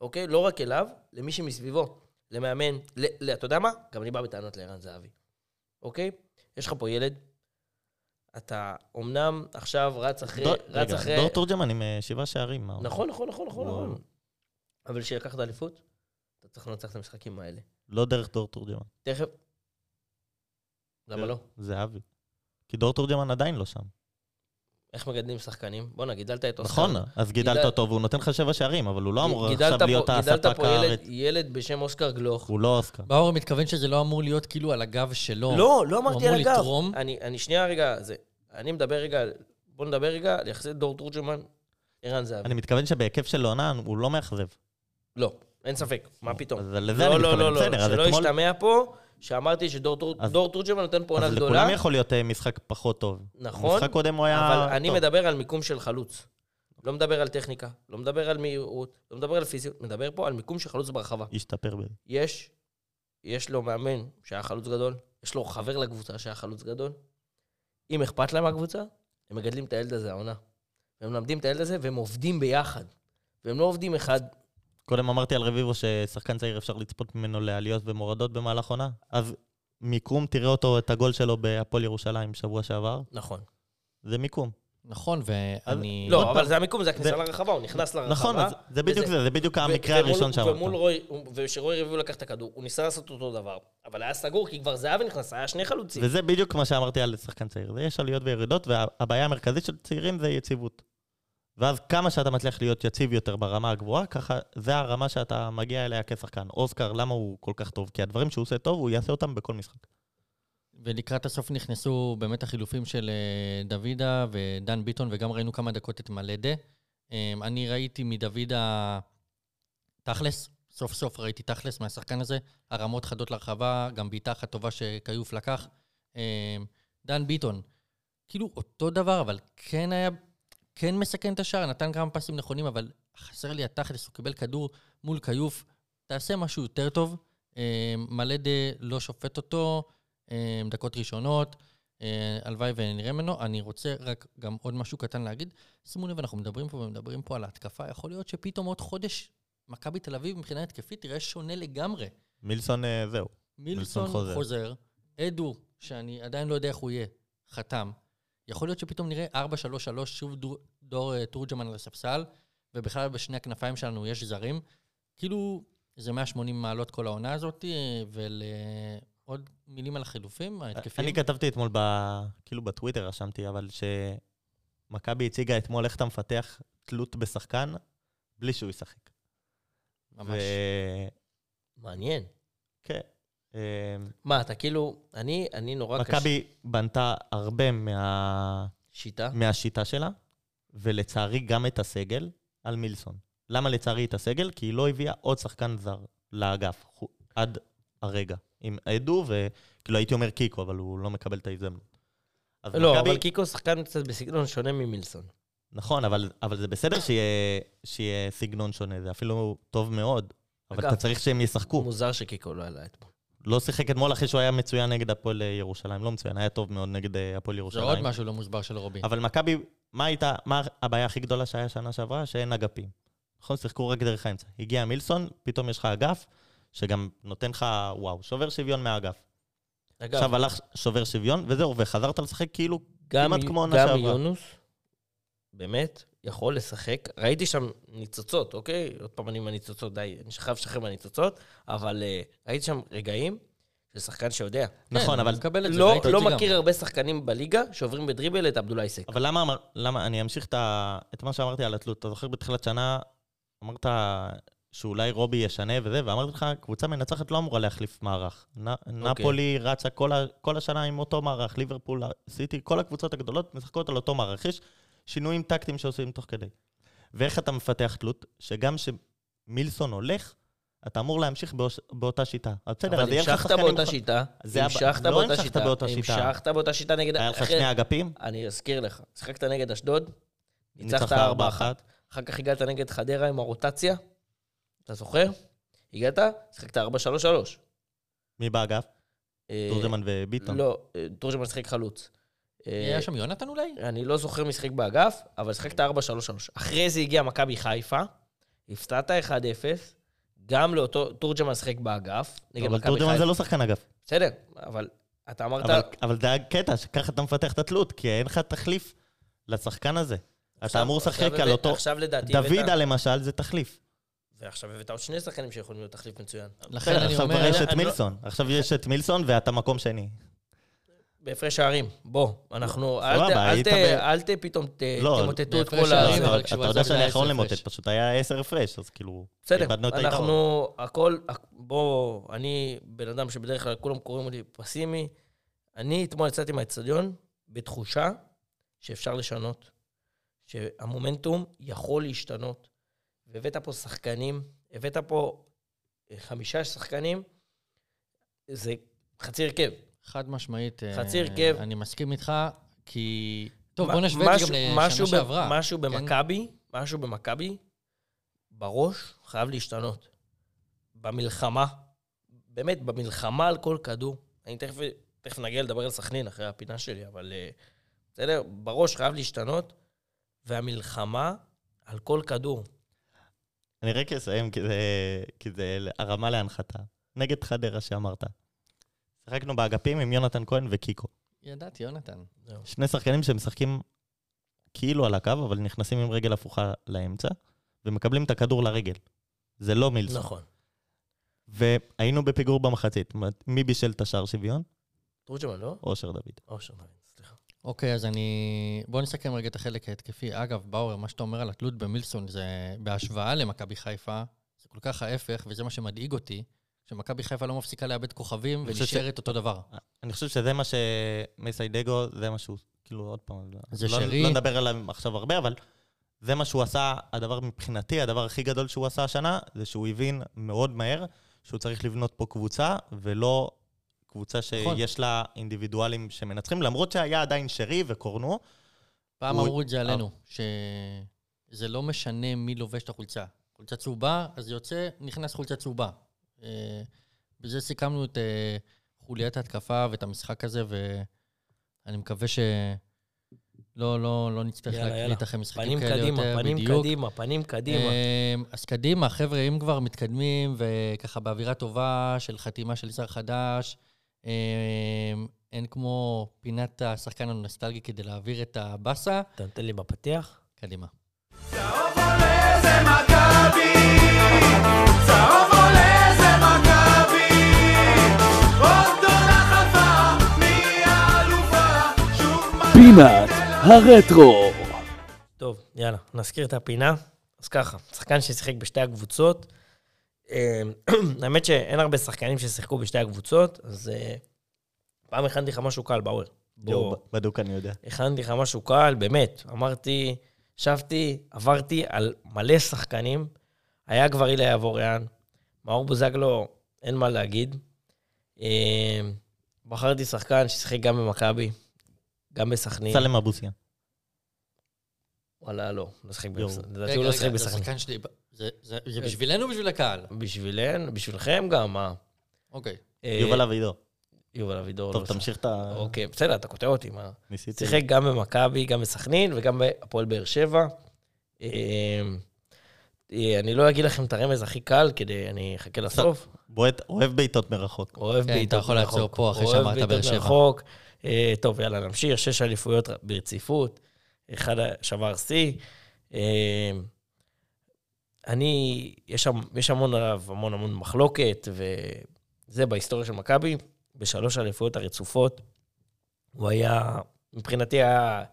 אוקיי? לא רק אליו, למי שמסביבו. למאמן. ל... ל... אתה יודע מה? גם אני בא בטענות לערן זהבי, אוקיי? יש לך פה ילד, אתה אומנם עכשיו רץ אחרי... דור- רץ רגע, אחרי... דור תורג'מן עם אה, שבעה שערים. נכון, נכון, נכון, נכון, נכון. אבל כשלקחת אליפות, אתה צריך לנצח את המשחקים האלה. לא דרך דור תורג'מן. תכף... למה לא? זהבי. כי דור תורג'מן עדיין לא שם. איך מגדלים שחקנים? בואנה, גידלת את אוסקר. נכון, אז גידלת גידל- אותו והוא נותן לך שבע שערים, אבל הוא לא אמור גידלת עכשיו פה- להיות גידלת הספק פה ילד- הארץ. ילד בשם אוסקר גלוך. הוא לא אוסקר. באור מתכוון שזה לא אמור להיות כאילו על הגב שלו. לא, לא אמרתי הוא על אמור הגב. לתרום. אני, אני שנייה רגע, זה, אני מדבר רגע, בוא נדבר רגע על יחסי דור תורג'מן, ערן זהבי. אני מתכוון שבהיקף של עונה הוא לא מאכזב. לא, אין ספק, מה פתאום. אז לזה לא, אני לא, מתכוון, לא, לא, בסדר, אז שלא. ישתמע פה שאמרתי שדור תור- אז- דור תורג'מן נותן פה עונה אז גדולה. לכולם יכול להיות אה, משחק פחות טוב. נכון, משחק קודם הוא היה... אבל אני. מדבר על מיקום של חלוץ. לא מדבר על טכניקה, לא מדבר על מהירות, לא מדבר על פיזיות, מדבר פה על מיקום של חלוץ ברחבה. השתפר בזה. יש, יש לו מאמן שהיה חלוץ גדול, יש לו חבר לקבוצה שהיה חלוץ גדול. אם אכפת להם מהקבוצה, הם מגדלים את הילד הזה העונה. והם מלמדים את הילד הזה והם עובדים ביחד. והם לא עובדים אחד. קודם אמרתי על רביבו ששחקן צעיר אפשר לצפות ממנו לעליות ומורדות במהלך עונה, אז מיקום, תראה אותו, את הגול שלו בהפועל ירושלים שבוע שעבר, נכון. זה מיקום. נכון, ואני... לא, אבל זה המיקום, זה הכניסה לרחבה, הוא נכנס לרחבה. נכון, זה בדיוק זה, זה בדיוק המקרה הראשון שאמרת. ומול רוי, וכשרוי רביבו לקח את הכדור, הוא ניסה לעשות אותו דבר. אבל היה סגור, כי כבר זהבי נכנס, היה שני חלוצים. וזה בדיוק מה שאמרתי על שחקן צעיר. זה יש עליות וירידות, והבעיה המרכזית של צעירים זה יציבות. ואז כמה שאתה מצליח להיות יציב יותר ברמה הגבוהה, ככה זה הרמה שאתה מגיע אליה כשחקן. אוסקר, למה הוא כל כך טוב? כי הדברים שהוא עושה טוב, הוא יעשה אותם בכל משחק. ולקראת הסוף נכנסו באמת החילופים של אה, דוידה ודן ביטון, וגם ראינו כמה דקות את מלדה. אה, אני ראיתי מדוידה תכלס, סוף סוף ראיתי תכלס מהשחקן הזה, הרמות חדות לרחבה, גם בעיטה אחת טובה שכיוף לקח. אה, דן ביטון, כאילו אותו דבר, אבל כן היה, כן מסכן את השער, נתן כמה פסים נכונים, אבל חסר לי התכלס, הוא קיבל כדור מול כיוף, תעשה משהו יותר טוב. אה, מלדה לא שופט אותו, אה, דקות ראשונות, אה, הלוואי ונראה ממנו. אני רוצה רק גם עוד משהו קטן להגיד. שימו לב, אנחנו מדברים פה ומדברים פה על ההתקפה, יכול להיות שפתאום עוד חודש מכבי תל אביב מבחינה התקפית תראה שונה לגמרי. מילסון, זהו. מילסון חוזר. חוזר, אדו, שאני עדיין לא יודע איך הוא יהיה, חתם. יכול להיות שפתאום נראה 4-3-3, שוב דור, דור אה, תורג'מן על הספסל, ובכלל בשני הכנפיים שלנו יש זרים. כאילו, זה 180 מעלות כל העונה הזאת, אה, ולעוד מילים על החילופים, ההתקפיים. אני כתבתי אתמול, ב... כאילו בטוויטר רשמתי, אבל שמכבי הציגה אתמול איך אתה מפתח תלות בשחקן בלי שהוא ישחק. ממש. ו... מעניין. כן. אה, מה, אתה כאילו, אני, אני נורא קשה. מכבי בנתה הרבה מה... שיטה? מהשיטה שלה, ולצערי גם את הסגל, על מילסון. למה לצערי את הסגל? כי היא לא הביאה עוד שחקן זר לאגף, עד הרגע. עם עדו, וכאילו הייתי אומר קיקו, אבל הוא לא מקבל את ההזדמנות. לא, מכבי- אבל קיקו שחקן קצת בסגנון שונה ממילסון. נכון, אבל, אבל זה בסדר שיהיה, שיהיה סגנון שונה, זה אפילו טוב מאוד. אבל אגב, אתה צריך שהם ישחקו. מוזר שקיקו לא עלה אתמול. לא שיחק אתמול אחרי שהוא היה מצוין נגד הפועל ירושלים. לא מצוין, היה טוב מאוד נגד אה, הפועל זה ירושלים. עוד משהו לא מוסבר של רובי. אבל מכבי, מה הייתה, מה הבעיה הכי גדולה שהיה שנה שעברה? שאין אגפים. נכון? שיחקו רק דרך האמצע. הגיע מילסון, פתאום יש לך אגף, שגם נותן לך, וואו, שובר שוויון מהאגף. אגב, עכשיו הלך שובר שוויון, וזהו, וחזרת לשחק כאילו גם, כמעט כמו עונה גם שעברה. יונוס, באמת, יכול לשחק. ראיתי שם ניצוצות, אוקיי? עוד פעם אני עם הניצוצות, די, אני חייב לשחרר מהניצוצות, אבל uh, ראיתי שם רגעים של שחקן שיודע. נכון, כן, אבל... לא, לא. מכיר הרבה שחקנים בליגה שעוברים בדריבל את עבדולאי סק. אבל למה, למה, אני אמשיך את, מה שאמרתי על התלות. אתה זוכר בתחילת שנה, אמרת שאולי רובי ישנה וזה, ואמרתי לך, קבוצה מנצחת לא אמורה להחליף מערך. נ, נפולי רצה כל, ה, כל השנה עם אותו מערך, ליברפול, סיטי, כל הקבוצות הגדולות משחקות על אותו מערך. יש שינויים טקטיים שעושים תוך כדי. ואיך אתה מפתח תלות? שגם כשמילסון הולך, אתה אמור להמשיך באוש, באותה שיטה. בסדר, אז אבל יהיה לך המשכת שחקנים... באותה מוכ- שיטה, זה הבא- המשכת לא באותה המשכת שיטה, באותה שיטה. המשכת באותה שיטה נגד... היה לך אחרי- שני אגפים, אני אזכיר לך, שיחקת נגד אשדוד, ניצחת ניצחת 4-1, 4-1. אחר כך הגעת נגד חדרה עם הרוטציה, אתה זוכר? הגעת, שיחקת 4-3-3. מי באגף? אה, תורג'מן וביטון. לא, אה, תורג'מן שיחק חלוץ. אה, היה שם יונתן אולי? אני לא זוכר מי שיחק באגף, אבל שיחקת 4-3-3. אחרי זה הגיע מכבי חיפה, הפתעת 1-0, גם לאותו, תורג'מן שיחק באגף, נגד אבל תורג'מן. זה לא שחקן אגף. בסדר, אבל אתה אמרת... אבל, אבל זה הקטע, שככה אתה מפתח את התלות, כי אין לך תחליף לשחקן הזה. אתה אמור לשחק על אותו... עכשיו לדעתי... דוידה למשל זה תחליף. ועכשיו הבאת עוד שני שחקנים שיכולים להיות תחליף מצוין. לכן אני עכשיו כבר אומר... יש את לא- מילסון. עכשיו יש את מילסון ואתה מקום שני. בהפרש שערים, בוא, אנחנו, אל ת- אל היית ת- ב- אל ת פתאום ת- לא, תמוטטו את כל שערים, ה... אבל אתה יודע שאני האחרון עשר למוטט. פשוט היה עשר הפרש, אז כאילו... בסדר. אנחנו, הכל, בוא, אני בן אדם שבדרך כלל כולם קוראים אותי פסימי. אני אתמול יצאתי מהאצטדיון בתחושה שאפשר לשנות, שהמומנטום יכול להשתנות. והבאת פה שחקנים, הבאת פה חמישה שחקנים, זה חצי הרכב. חד משמעית. אה, חצי הרכב. אני מסכים איתך, כי... טוב, בוא נשווה את זה גם לשנה שעברה. משהו כן? במכבי, משהו במכבי, בראש חייב להשתנות. במלחמה, באמת, במלחמה על כל כדור. אני תכף, תכף נגיע לדבר על סכנין אחרי הפינה שלי, אבל אה, בסדר, בראש חייב להשתנות, והמלחמה על כל כדור. אני רק אסיים, כי זה הרמה להנחתה. נגד חדרה שאמרת. שיחקנו באגפים עם יונתן כהן וקיקו. ידעתי, יונתן. שני שחקנים שמשחקים כאילו על הקו, אבל נכנסים עם רגל הפוכה לאמצע, ומקבלים את הכדור לרגל. זה לא מילסון. נכון. והיינו בפיגור במחצית. מי בישל את השער שוויון? תורג'מן, לא? אושר דוד. אושר דוד, סליחה. אוקיי, אז אני... בוא נסכם רגע את החלק ההתקפי. אגב, באואר, מה שאתה אומר על התלות במילסון, זה בהשוואה למכבי חיפה, זה כל כך ההפך, וזה מה שמדאיג אותי, שמכבי חיפה לא מפסיקה לאבד כוכבים ונשארת אותו דבר. אני חושב שזה מה שמסיידגו, זה מה שהוא, כאילו, עוד פעם, זה לא, שרי. לא נדבר עליו עכשיו הרבה, אבל זה מה שהוא עשה, הדבר מבחינתי, הדבר הכי גדול שהוא עשה השנה, זה שהוא הבין מאוד מהר שהוא צריך לבנות פה קבוצה, ולא קבוצה נכון. שיש לה אינדיבידואלים שמנצחים, למרות שהיה עדיין שרי וקורנו. פעם אמרו את זה עלינו, שזה לא משנה מי לובש את החולצה. חולצה צהובה, אז יוצא, נכנס חולצה צהובה. אה, בזה סיכמנו את אה, חוליית ההתקפה ואת המשחק הזה, ואני מקווה שלא לא, לא נצטרך יאללה, להקליט. אחרי משחקים פנים כאלה קדימה, יותר, פנים בדיוק. קדימה, פנים קדימה. אמ, אז קדימה, חבר'ה, אם כבר מתקדמים וככה באווירה טובה של חתימה של שר חדש, אין כמו פינת השחקן הנוסטלגי כדי להעביר את הבאסה. אתה נותן לי בפתיח? קדימה. צהוב עולה זה מכבי, פינת הרטרו. טוב, יאללה, נזכיר את הפינה. אז ככה, שחקן ששיחק בשתי הקבוצות, אה, האמת שאין הרבה שחקנים ששיחקו בשתי הקבוצות, אז אה, פעם הכנתי לך משהו קל, באואר. בוא, יואו, בדוק אני יודע. הכנתי לך משהו קל, באמת. אמרתי, ישבתי, עברתי על מלא שחקנים. היה כבר אילי אבוריאן, מאור בוזגלו, אין מה להגיד. אה, בחרתי שחקן ששיחק גם במכבי, גם בסכנין. סלם אבוסיה. וואלה, לא, יואו. בסכנין. לדעתי הוא לא זה בסכנין. שלי. זה- בשבילנו או בשביל הקהל? בשבילן, בשבילכם גם, מה? אוקיי. אה, יובל אבידור. יובל אבידור. טוב, לא תמשיך את ה... אוקיי, בסדר, אתה קוטע אותי, מה? ניסיתי. שיחק גם במכבי, גם בסכנין וגם בהפועל באר שבע. אה, אה, אני לא אגיד לכם את הרמז הכי קל, כדי, אני אחכה לסוף. בועט, אוהב בעיטות מרחוק. אוהב כן, בעיטות אתה יכול לעצור מרחוק. פה אחרי אוהב שאמרת בעיטות באר שבע. אה, טוב, יאללה, נמשיך. שש אליפויות ברציפות. אחד שבר שיא. אה, אני, יש, יש המון עליו, המון המון מחלוקת, וזה בהיסטוריה של מכבי, בשלוש האליפויות הרצופות, הוא היה, מבחינתי היה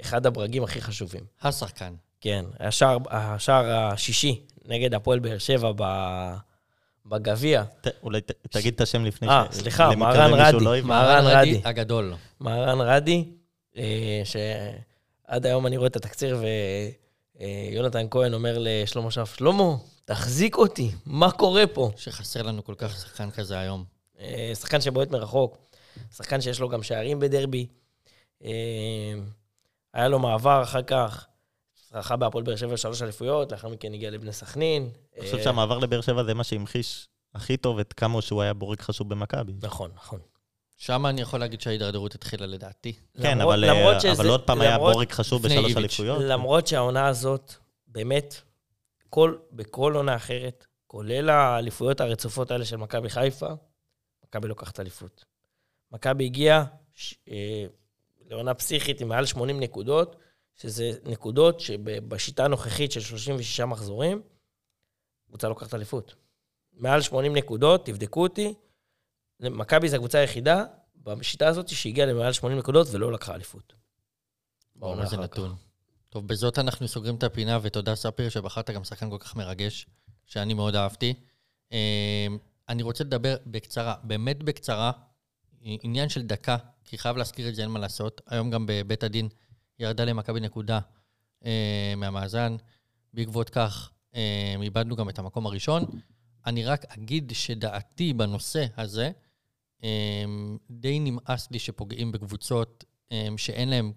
אחד הברגים הכי חשובים. השחקן. כן, השער, השער השישי נגד הפועל באר שבע ב- בגביע. ת- אולי ת- תגיד את השם לפני אה, ש- סליחה, למקרה מהרן רדי. לא. מהרן רדי. הגדול. מהרן רדי, אה, שעד היום אני רואה את התקציר ויונתן כהן אומר לשלמה שף, שלמה, תחזיק אותי, מה קורה פה? שחסר לנו כל כך שחקן כזה היום. אה, שחקן שבועט מרחוק, שחקן שיש לו גם שערים בדרבי. אה, היה לו מעבר אחר כך, זכה בהפועל באר שבע שלוש אליפויות, לאחר מכן הגיע לבני סכנין. אני חושב אה, שהמעבר לבאר שבע זה מה שהמחיש הכי טוב את כמה שהוא היה בורג חשוב במכבי. נכון, נכון. שם אני יכול להגיד שההידרדרות התחילה לדעתי. כן, למרות- אבל למרות אה, שזה- אבל עוד פעם היה בורג חשוב בשלוש איביץ'. אליפויות. למרות שהעונה הזאת, באמת, כל, בכל עונה אחרת, כולל האליפויות הרצופות האלה של מכבי חיפה, מכבי לוקחת אליפות. מכבי הגיעה ש- אה, לעונה פסיכית עם מעל 80 נקודות, שזה נקודות שבשיטה הנוכחית של 36 מחזורים, קבוצה לוקחת אליפות. מעל 80 נקודות, תבדקו אותי, מכבי זו הקבוצה היחידה בשיטה הזאת שהגיעה למעל 80 נקודות ולא לקחה אליפות. בעונה איזה. נתון. טוב, בזאת אנחנו סוגרים את הפינה, ותודה, ספיר, שבחרת גם שחקן כל כך מרגש, שאני מאוד אהבתי. אה, אני רוצה לדבר בקצרה, באמת בקצרה, עניין של דקה, כי חייב להזכיר את זה, אין מה לעשות. היום גם בבית הדין ירדה למכבי נקודה אה, מהמאזן. בעקבות כך, אה, איבדנו גם את המקום הראשון. אני רק אגיד שדעתי בנושא הזה, אה, די נמאס לי שפוגעים בקבוצות אה, שאין להם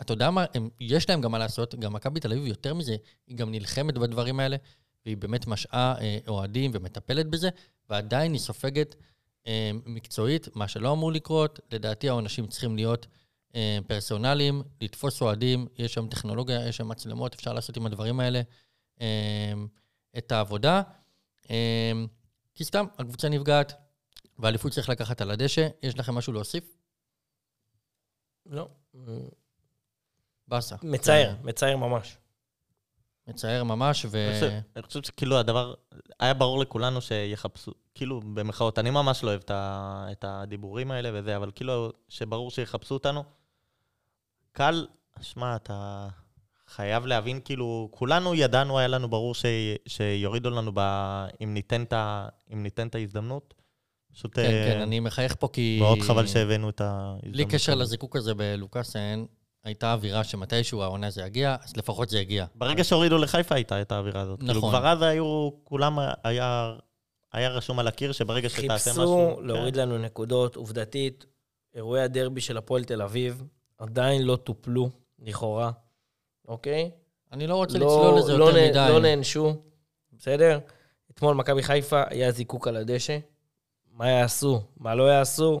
אתה יודע מה, הם, יש להם גם מה לעשות, גם מכבי תל אביב יותר מזה, היא גם נלחמת בדברים האלה, והיא באמת משעה אה, אוהדים ומטפלת בזה, ועדיין היא סופגת אה, מקצועית, מה שלא אמור לקרות. לדעתי העונשים צריכים להיות אה, פרסונליים, לתפוס אוהדים, יש שם טכנולוגיה, יש שם מצלמות, אפשר לעשות עם הדברים האלה אה, את העבודה. אה, כי סתם, הקבוצה נפגעת, והאליפות צריך לקחת על הדשא. יש לכם משהו להוסיף? לא. באסה. מצער, מצער ממש. מצער ממש, ו... אני חושב- שכאילו הדבר, היה ברור לכולנו שיחפשו, כאילו במרכאות, אני ממש לא אוהב את הדיבורים האלה וזה, אבל כאילו שברור שיחפשו אותנו. קל, שמע, אתה חייב להבין, כאילו, כולנו ידענו, היה לנו ברור ש, שיורידו לנו ב... אם ניתן את ה- אם ניתן את ההזדמנות. פשוט כן, אה, כן, אני מחייך פה כי... מאוד חבל שהבאנו את ההזדמנות. בלי קשר הזאת. לזיקוק הזה בלוקאסן, הייתה אווירה שמתישהו העונה זה יגיע, אז לפחות זה יגיע. ברגע שהורידו לחיפה הייתה את האווירה הזאת. כאילו נכון. כבר אז היו, כולם היה, היה רשום על הקיר שברגע שתעשה משהו... חיפשו להוריד לנו נקודות, עובדתית, אירועי הדרבי של הפועל תל אביב עדיין לא טופלו, לכאורה, אוקיי? אני לא רוצה לא- לצלול לזה לא יותר נ- מדי. לא נענשו, בסדר? אתמול מכבי חיפה היה זיקוק על הדשא. מה יעשו, מה לא יעשו?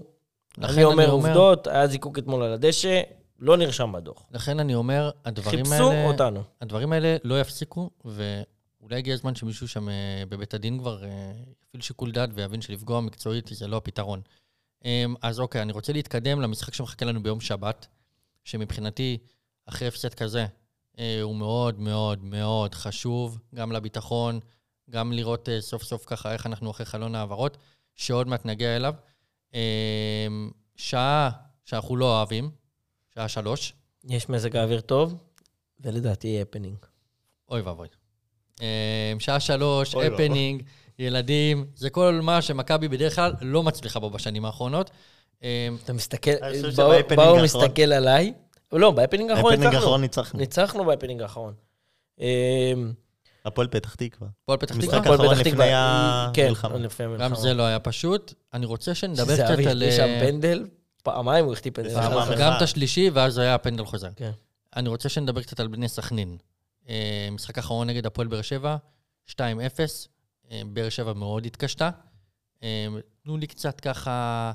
לכן אני אומר עובדות, היה זיקוק אתמול על הדשא, לא נרשם בדוח. לכן אני אומר, הדברים חיפשו האלה... אותנו. הדברים האלה לא יפסיקו, ואולי הגיע הזמן שמישהו שם אה, בבית הדין כבר אה, יפעיל שיקול דעת ויבין שלפגוע מקצועית זה לא הפתרון. אמ, אז אוקיי, אני רוצה להתקדם למשחק שמחכה לנו ביום שבת, שמבחינתי, אחרי הפסד כזה, אה, הוא מאוד מאוד מאוד חשוב, גם לביטחון, גם לראות אה, סוף סוף ככה איך אנחנו אחרי חלון העברות, שעוד מעט נגיע אליו. אמ, שעה שאנחנו לא אוהבים, שעה שלוש, יש מזג האוויר טוב, ולדעתי יהיה הפנינג. אוי ואבוי. שעה שלוש. הפנינג, ילדים, זה כל מה שמכבי בדרך כלל לא מצליחה בו בשנים האחרונות. אה, אתה מסתכל, באו- מסתכל עליי. לא, בהפנינג האחרון בהפנינג ניצחנו. האחרון ניצחנו. ניצחנו בהפנינג האחרון. אה, הפועל פתח תקווה. הפועל פתח משחק תקווה, האחרון הפועל פתח לפני תקווה, כן, המלחמה. לפני המלחמה. גם זה לא היה פשוט. אני רוצה שנדבר שזה קצת אבי על... החטיא שם אה, פנדל, פעמיים הוא החטיא פנדל. אחת. גם את השלישי, ואז היה פנדל חוזר. כן. אני רוצה שנדבר קצת על בני סכנין. אה, משחק אחרון נגד הפועל באר שבע, 2-0. אה, באר שבע מאוד התקשתה. תנו לי קצת ככה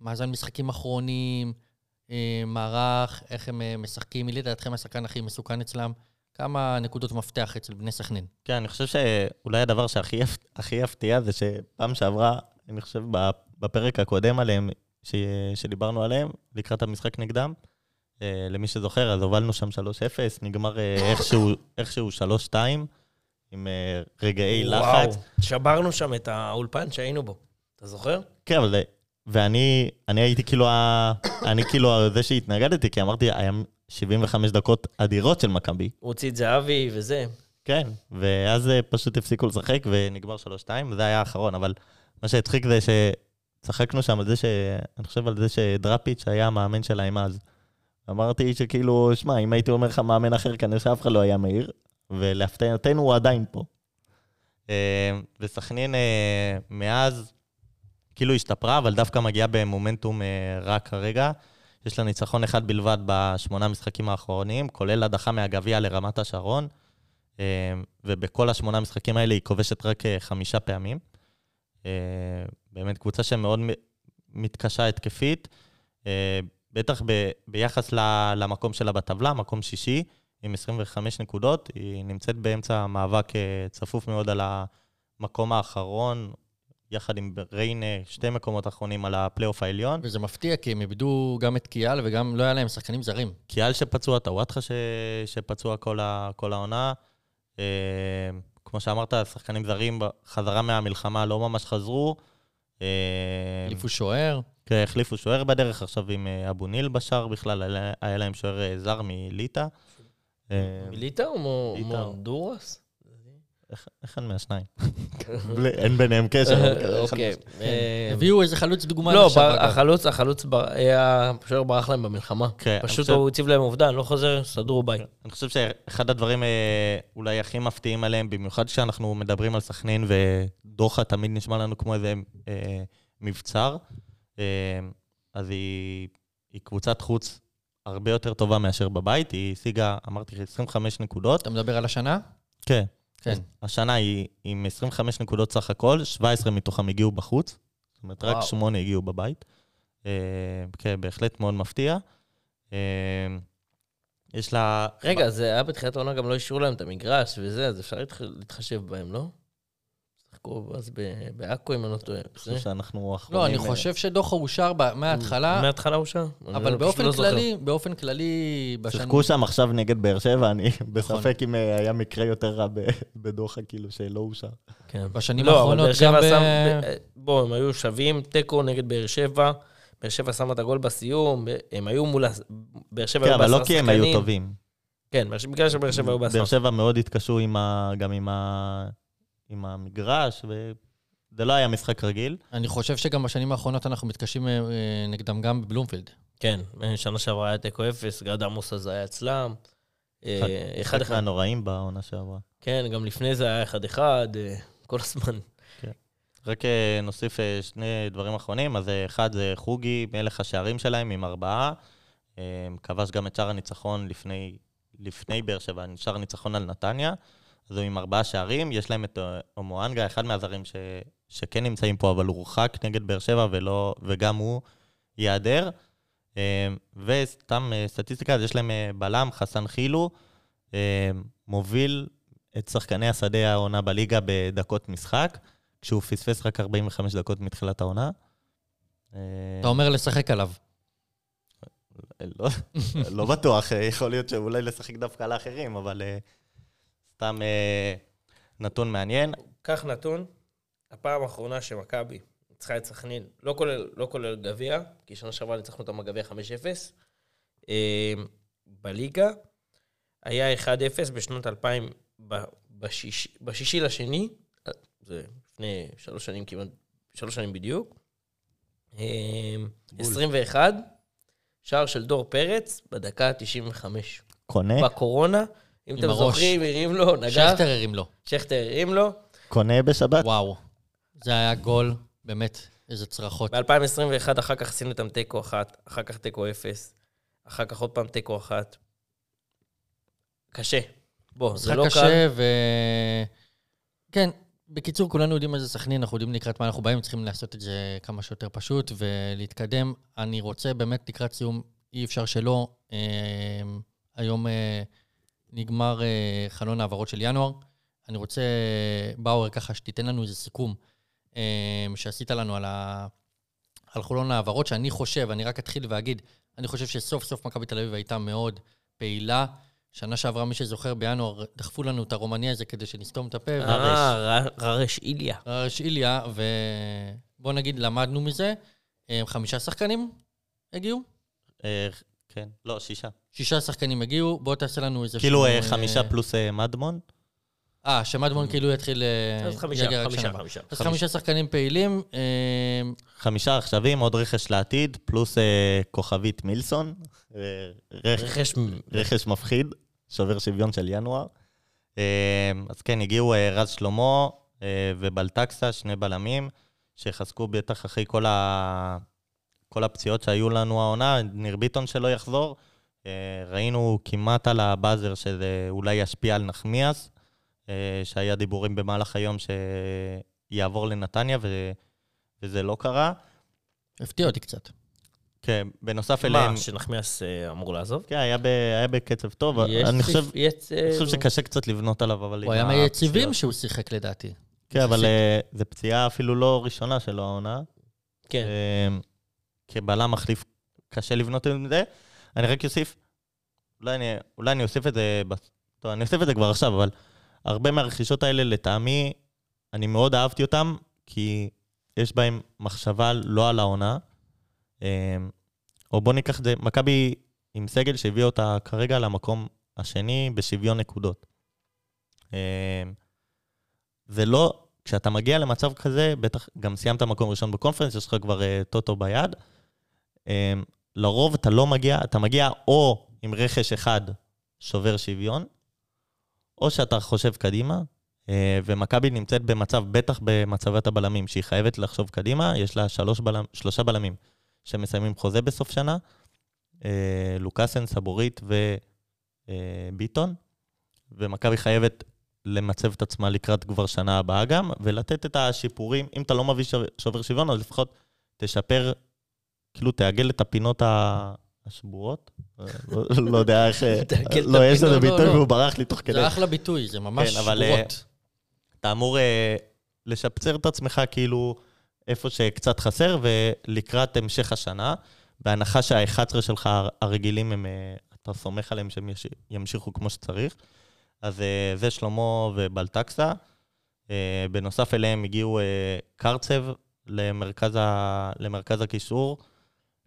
מאזן משחקים אחרונים, אה, מערך, איך הם אה, משחקים. מי לדעתכם השחקן הכי מסוכן אצלם? כמה נקודות מפתח אצל בני סכנין? כן, אני חושב שאולי הדבר שהכי יפ- הכי יפתיע זה שפעם שעברה, אני חושב בפרק הקודם עליהם, ש- שדיברנו עליהם, לקראת המשחק נגדם, אה, למי שזוכר, אז הובלנו שם 3-0, נגמר איכשהו- איכשהו 3-2, עם רגעי לחץ. וואו, שברנו שם את האולפן שהיינו בו. אתה זוכר? כן, אבל... זה- ואני אני הייתי כאילו, ה... אני כאילו זה שהתנגדתי, כי אמרתי, היה 75 דקות אדירות של מכבי. הוציא את זהבי וזה. כן, ואז אה, פשוט הפסיקו לשחק ונגמר 3-2, וזה היה האחרון, אבל מה שהצחיק זה שצחקנו שם על זה ש... אני חושב על זה שדראפיץ' היה המאמן שלהם אז. אמרתי שכאילו, שמע, אם הייתי אומר לך מאמן אחר, כנראה שאף אחד לא היה מהיר, ולהפתעתנו הוא עדיין פה. אה, וסכנין אה, מאז כאילו השתפרה, אבל דווקא מגיעה במומנטום אה, רע כרגע. יש לה ניצחון אחד בלבד בשמונה משחקים האחרונים, כולל הדחה מהגביע לרמת השרון. אה, ובכל השמונה המשחקים האלה היא כובשת רק אה, חמישה פעמים. באמת קבוצה שמאוד מתקשה התקפית, בטח ב- ביחס ל- למקום שלה בטבלה, מקום שישי, עם 25 נקודות. היא נמצאת באמצע מאבק צפוף מאוד על המקום האחרון, יחד עם ריינה, שתי מקומות אחרונים על הפלייאוף העליון. וזה מפתיע, כי הם איבדו גם את קיאל וגם לא היה להם שחקנים זרים. קיאל שפצוע, טוואטחה ש... שפצוע כל, ה... כל העונה. אה, כמו שאמרת, שחקנים זרים חזרה מהמלחמה לא ממש חזרו. אה, החליפו שוער. כן, החליפו שוער בדרך, עכשיו עם אה, אבו ניל בשער בכלל, היה- להם שוער אה, זר מליטא. אה, מיליטה או. מונדורס? איך- אחד מהשניים. אין ביניהם קשר. אחד אוקיי. אה, הביאו איזה חלוץ דוגמה לא. החלוץ, החלוץ, היה- השוער ברח להם במלחמה. כן, אני פשוט הוא הציב להם אובדן, לא חוזר, סדרו ביי. אני חושב שאחד הדברים אה, אולי הכי מפתיעים עליהם, במיוחד כשאנחנו מדברים על סכנין ודוחה תמיד נשמע לנו כמו איזה אה, מבצר, אה, אז היא קבוצת חוץ הרבה יותר טובה מאשר בבית. היא השיגה, אמרתי, 25 נקודות. אתה מדבר על השנה? כן. כן. השנה היא עם 25 נקודות סך הכל, 17 מתוכם הגיעו בחוץ. זאת אומרת, רק וואו. 8 הגיעו בבית. אה, כן, בהחלט מאוד מפתיע. אה, יש לה... רגע, זה היה בתחילת העונה, גם לא אישרו להם את המגרש וזה, אז אפשר להתח- להתחשב בהם, לא? שיחקו אז ב- בעכו, אם אני לא טועה. אני חושב שאנחנו אחרונים... לא, אני אה, חושב שדוחה אושר ב- מההתחלה, מההתחלה? אני אבל לא- באופן לא. כללי, באופן כללי. שיחקו שם עכשיו נגד באר שבע, אני נכון. בספק אם אה, היה מקרה יותר רע ב- בדוחה, כאילו, שלא אושר. כן. בשנים לא, אבל האחרונות גם ב- שם... ב- בוא, הם היו שווים, תיקו נגד באר שבע. באר שבע שמה את הגול בסיום, הם היו מול... באר שבע כן, היו אבל בעשרה לא כי הם היו שחקנים. טובים. כן, בגלל שבאר שבע היו בעשרה באר שבע מאוד התקשו גם עם ה- עם המגרש, וזה לא היה משחק רגיל. אני חושב שגם בשנים האחרונות אנחנו מתקשים אה, אה, נגדם גם בבלומפילד. כן, שנה שעברה היה תיקו אפס, גד עמוס אז היה אצלם. אה, אחד אחד. מהנוראים בעונה שעברה. כן, גם לפני זה היה אחד אחד, אה, כל הזמן. רק אה, נוסיף אה, שני דברים אחרונים. אז אה, אחד זה חוגי, מלך השערים שלהם עם ארבעה. אה, כבש גם את שער הניצחון לפני, לפני באר שבע, שער הניצחון על נתניה. אז הוא עם ארבעה שערים. יש להם את אה, אומואנגה, אחד מהזרים ש, שכן נמצאים פה, אבל הוא הורחק נגד באר שבע, ולא, וגם הוא ייעדר. אה, וסתם אה, סטטיסטיקה, אז יש להם אה, בלם, חסן חילו, אה, מוביל את שחקני השדה העונה בליגה בדקות משחק. כשהוא פספס רק 45 דקות מתחילת העונה. אה, אתה אומר לשחק עליו. לא, לא בטוח, אה, יכול להיות שאולי לשחק דווקא על האחרים, אבל אה, סתם אה, נתון מעניין. קח נתון, הפעם האחרונה שמכבי ניצחה את סכנין, לא כולל, לא כולל גביע, כי שנה שעברה ניצחנו אותם בגביע 5-0, אה, בליגה, היה 1-0 בשנות 2000, ב- בשישי, בשישי לשני, אה, זה לפני שלוש שנים כמעט, שלוש שנים בדיוק. אה, 21, שער של דור פרץ בדקה ה-95. קונה, בקורונה, אם אתם הראש. זוכרים, הרים לו, נגח, שכטר הרים לו. שכטר הרים לו. קונה בשבת. וואו. זה היה גול, באמת, איזה צרחות. ב-2021 אחר כך עשינו איתם תיקו אחת, אחר כך תיקו אפס, אחר כך עוד פעם תיקו אחת. קשה. בוא, זה לא קל. קשה, ו... כן, בקיצור, כולנו יודעים איזה סכנין, אנחנו יודעים לקראת מה אנחנו באים, צריכים לעשות את זה כמה שיותר פשוט ולהתקדם. אני רוצה באמת לקראת סיום, אי אפשר שלא. אה, היום אה, נגמר אה, חלון העברות של ינואר. אני רוצה, באואר, ככה שתיתן לנו איזה סיכום אה, שעשית לנו על, ה... על חלון העברות, שאני חושב, אני רק אתחיל ואגיד, אני חושב שסוף סוף מכבי תל אביב הייתה מאוד פעילה. שנה שעברה, מי שזוכר, בינואר דחפו לנו את הרומני הזה כדי שנסתום את הפה. אה, ר- ררש איליה. ררש איליה, ובוא נגיד, למדנו מזה. אה, חמישה שחקנים הגיעו? אה, כן, לא, שישה. שישה שחקנים הגיעו, בוא תעשה לנו איזה... כאילו אה, חמישה פלוס אה, מדמון. אה, שמדמון כאילו יתחיל... אה, אז חמישה, חמישה. חמישה. אז חמישה שחקנים פעילים. אה, חמישה עכשווים, עוד רכש לעתיד, פלוס אה, כוכבית מילסון. אה, רכ- רכש... רכש מפחיד, שובר שוויון של ינואר. אה, אז כן, הגיעו אה, רז שלמה אה, ובלטקסה, שני בלמים, שיחזקו בטח אחרי כל, ה... כל הפציעות שהיו לנו העונה, ניר ביטון שלא יחזור. אה, ראינו כמעט על הבאזר שזה אולי ישפיע על נחמיאס, אה, שהיה דיבורים במהלך היום שיעבור לנתניה, ו... וזה לא קרה. הפתיע אותי קצת. כן, בנוסף אליהם... מה, שנחמיאס אה, אמור לעזוב? כן, היה, ב... היה בקצב טוב. אני חושב, אה, אני חושב שקשה קצת לבנות עליו, אבל... הוא היה מהיציבים. שהוא שיחק לדעתי. כן, אבל זו פציעה אפילו לא ראשונה שלו העונה. כן. אה, כבלם מחליף, קשה לבנות עם זה. אני רק אוסיף, אולי אני, אולי אני אוסיף את זה, טוב, אני אוסיף את זה כבר עכשיו, אבל הרבה מהרכישות האלה, לטעמי, אני מאוד אהבתי אותן, כי יש בהן מחשבה לא על העונה. אה, או בוא ניקח את זה, מכבי עם סגל שהביא אותה כרגע למקום השני בשוויון נקודות. אה, זה לא, כשאתה מגיע למצב כזה, בטח גם סיימת מקום ראשון בקונפרנס, יש לך כבר uh, טוטו ביד. Um, לרוב אתה לא מגיע, אתה מגיע או עם רכש אחד שובר שוויון, או שאתה חושב קדימה, uh, ומכבי נמצאת במצב, בטח במצבת הבלמים, שהיא חייבת לחשוב קדימה, יש לה שלוש בלם, שלושה בלמים שמסיימים חוזה בסוף שנה, uh, לוקאסן, סבורית וביטון, ומכבי חייבת למצב את עצמה לקראת כבר שנה הבאה גם, ולתת את השיפורים. אם אתה לא מביא שו- שובר שוויון, אז לפחות תשפר, כאילו תעגל את הפינות ה- השבורות. לא- לא יודע איך... את לא, יש לזה לא, ביטוי לא. והוא ברח לי תוך כדי. זה אחלה ביטוי, זה ממש כן, אה, שבורות. אתה אמור אה, לשפצר את עצמך כאילו איפה שקצת חסר, ולקראת המשך השנה, בהנחה שה-11 שלך הר- הרגילים, הם, אה, אתה סומך עליהם שהם ימשיכו כמו שצריך. אז אה, זה שלמה ובלטקסה. אה, בנוסף אליהם הגיעו אה, קרצב למרכז, ה... למרכז הקישור.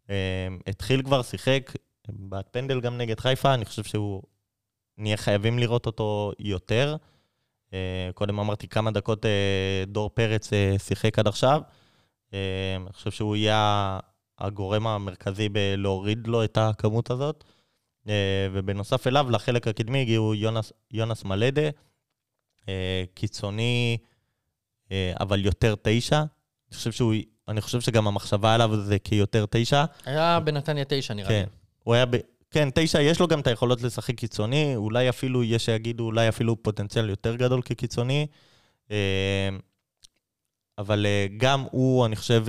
אה, התחיל כבר, שיחק, בעט פנדל גם נגד חיפה, אני חושב שהוא... נהיה חייבים לראות אותו יותר. אה, קודם אמרתי כמה דקות אה, דור פרץ אה, שיחק עד עכשיו. אני חושב שהוא יהיה הגורם המרכזי בלהוריד לו את הכמות הזאת. ובנוסף אליו, לחלק הקדמי הגיעו יונס, יונס מלדה, קיצוני, אבל יותר תשע. אני חושב, שהוא, אני חושב שגם המחשבה עליו זה כיותר תשע. היה בנתניה תשע, נראה לי. כן, הוא היה ב... כן, תשע, יש לו גם את היכולות לשחק קיצוני, אולי אפילו, יש שיגידו, אולי אפילו פוטנציאל יותר גדול כקיצוני. אה, אבל אה, גם הוא, אני חושב,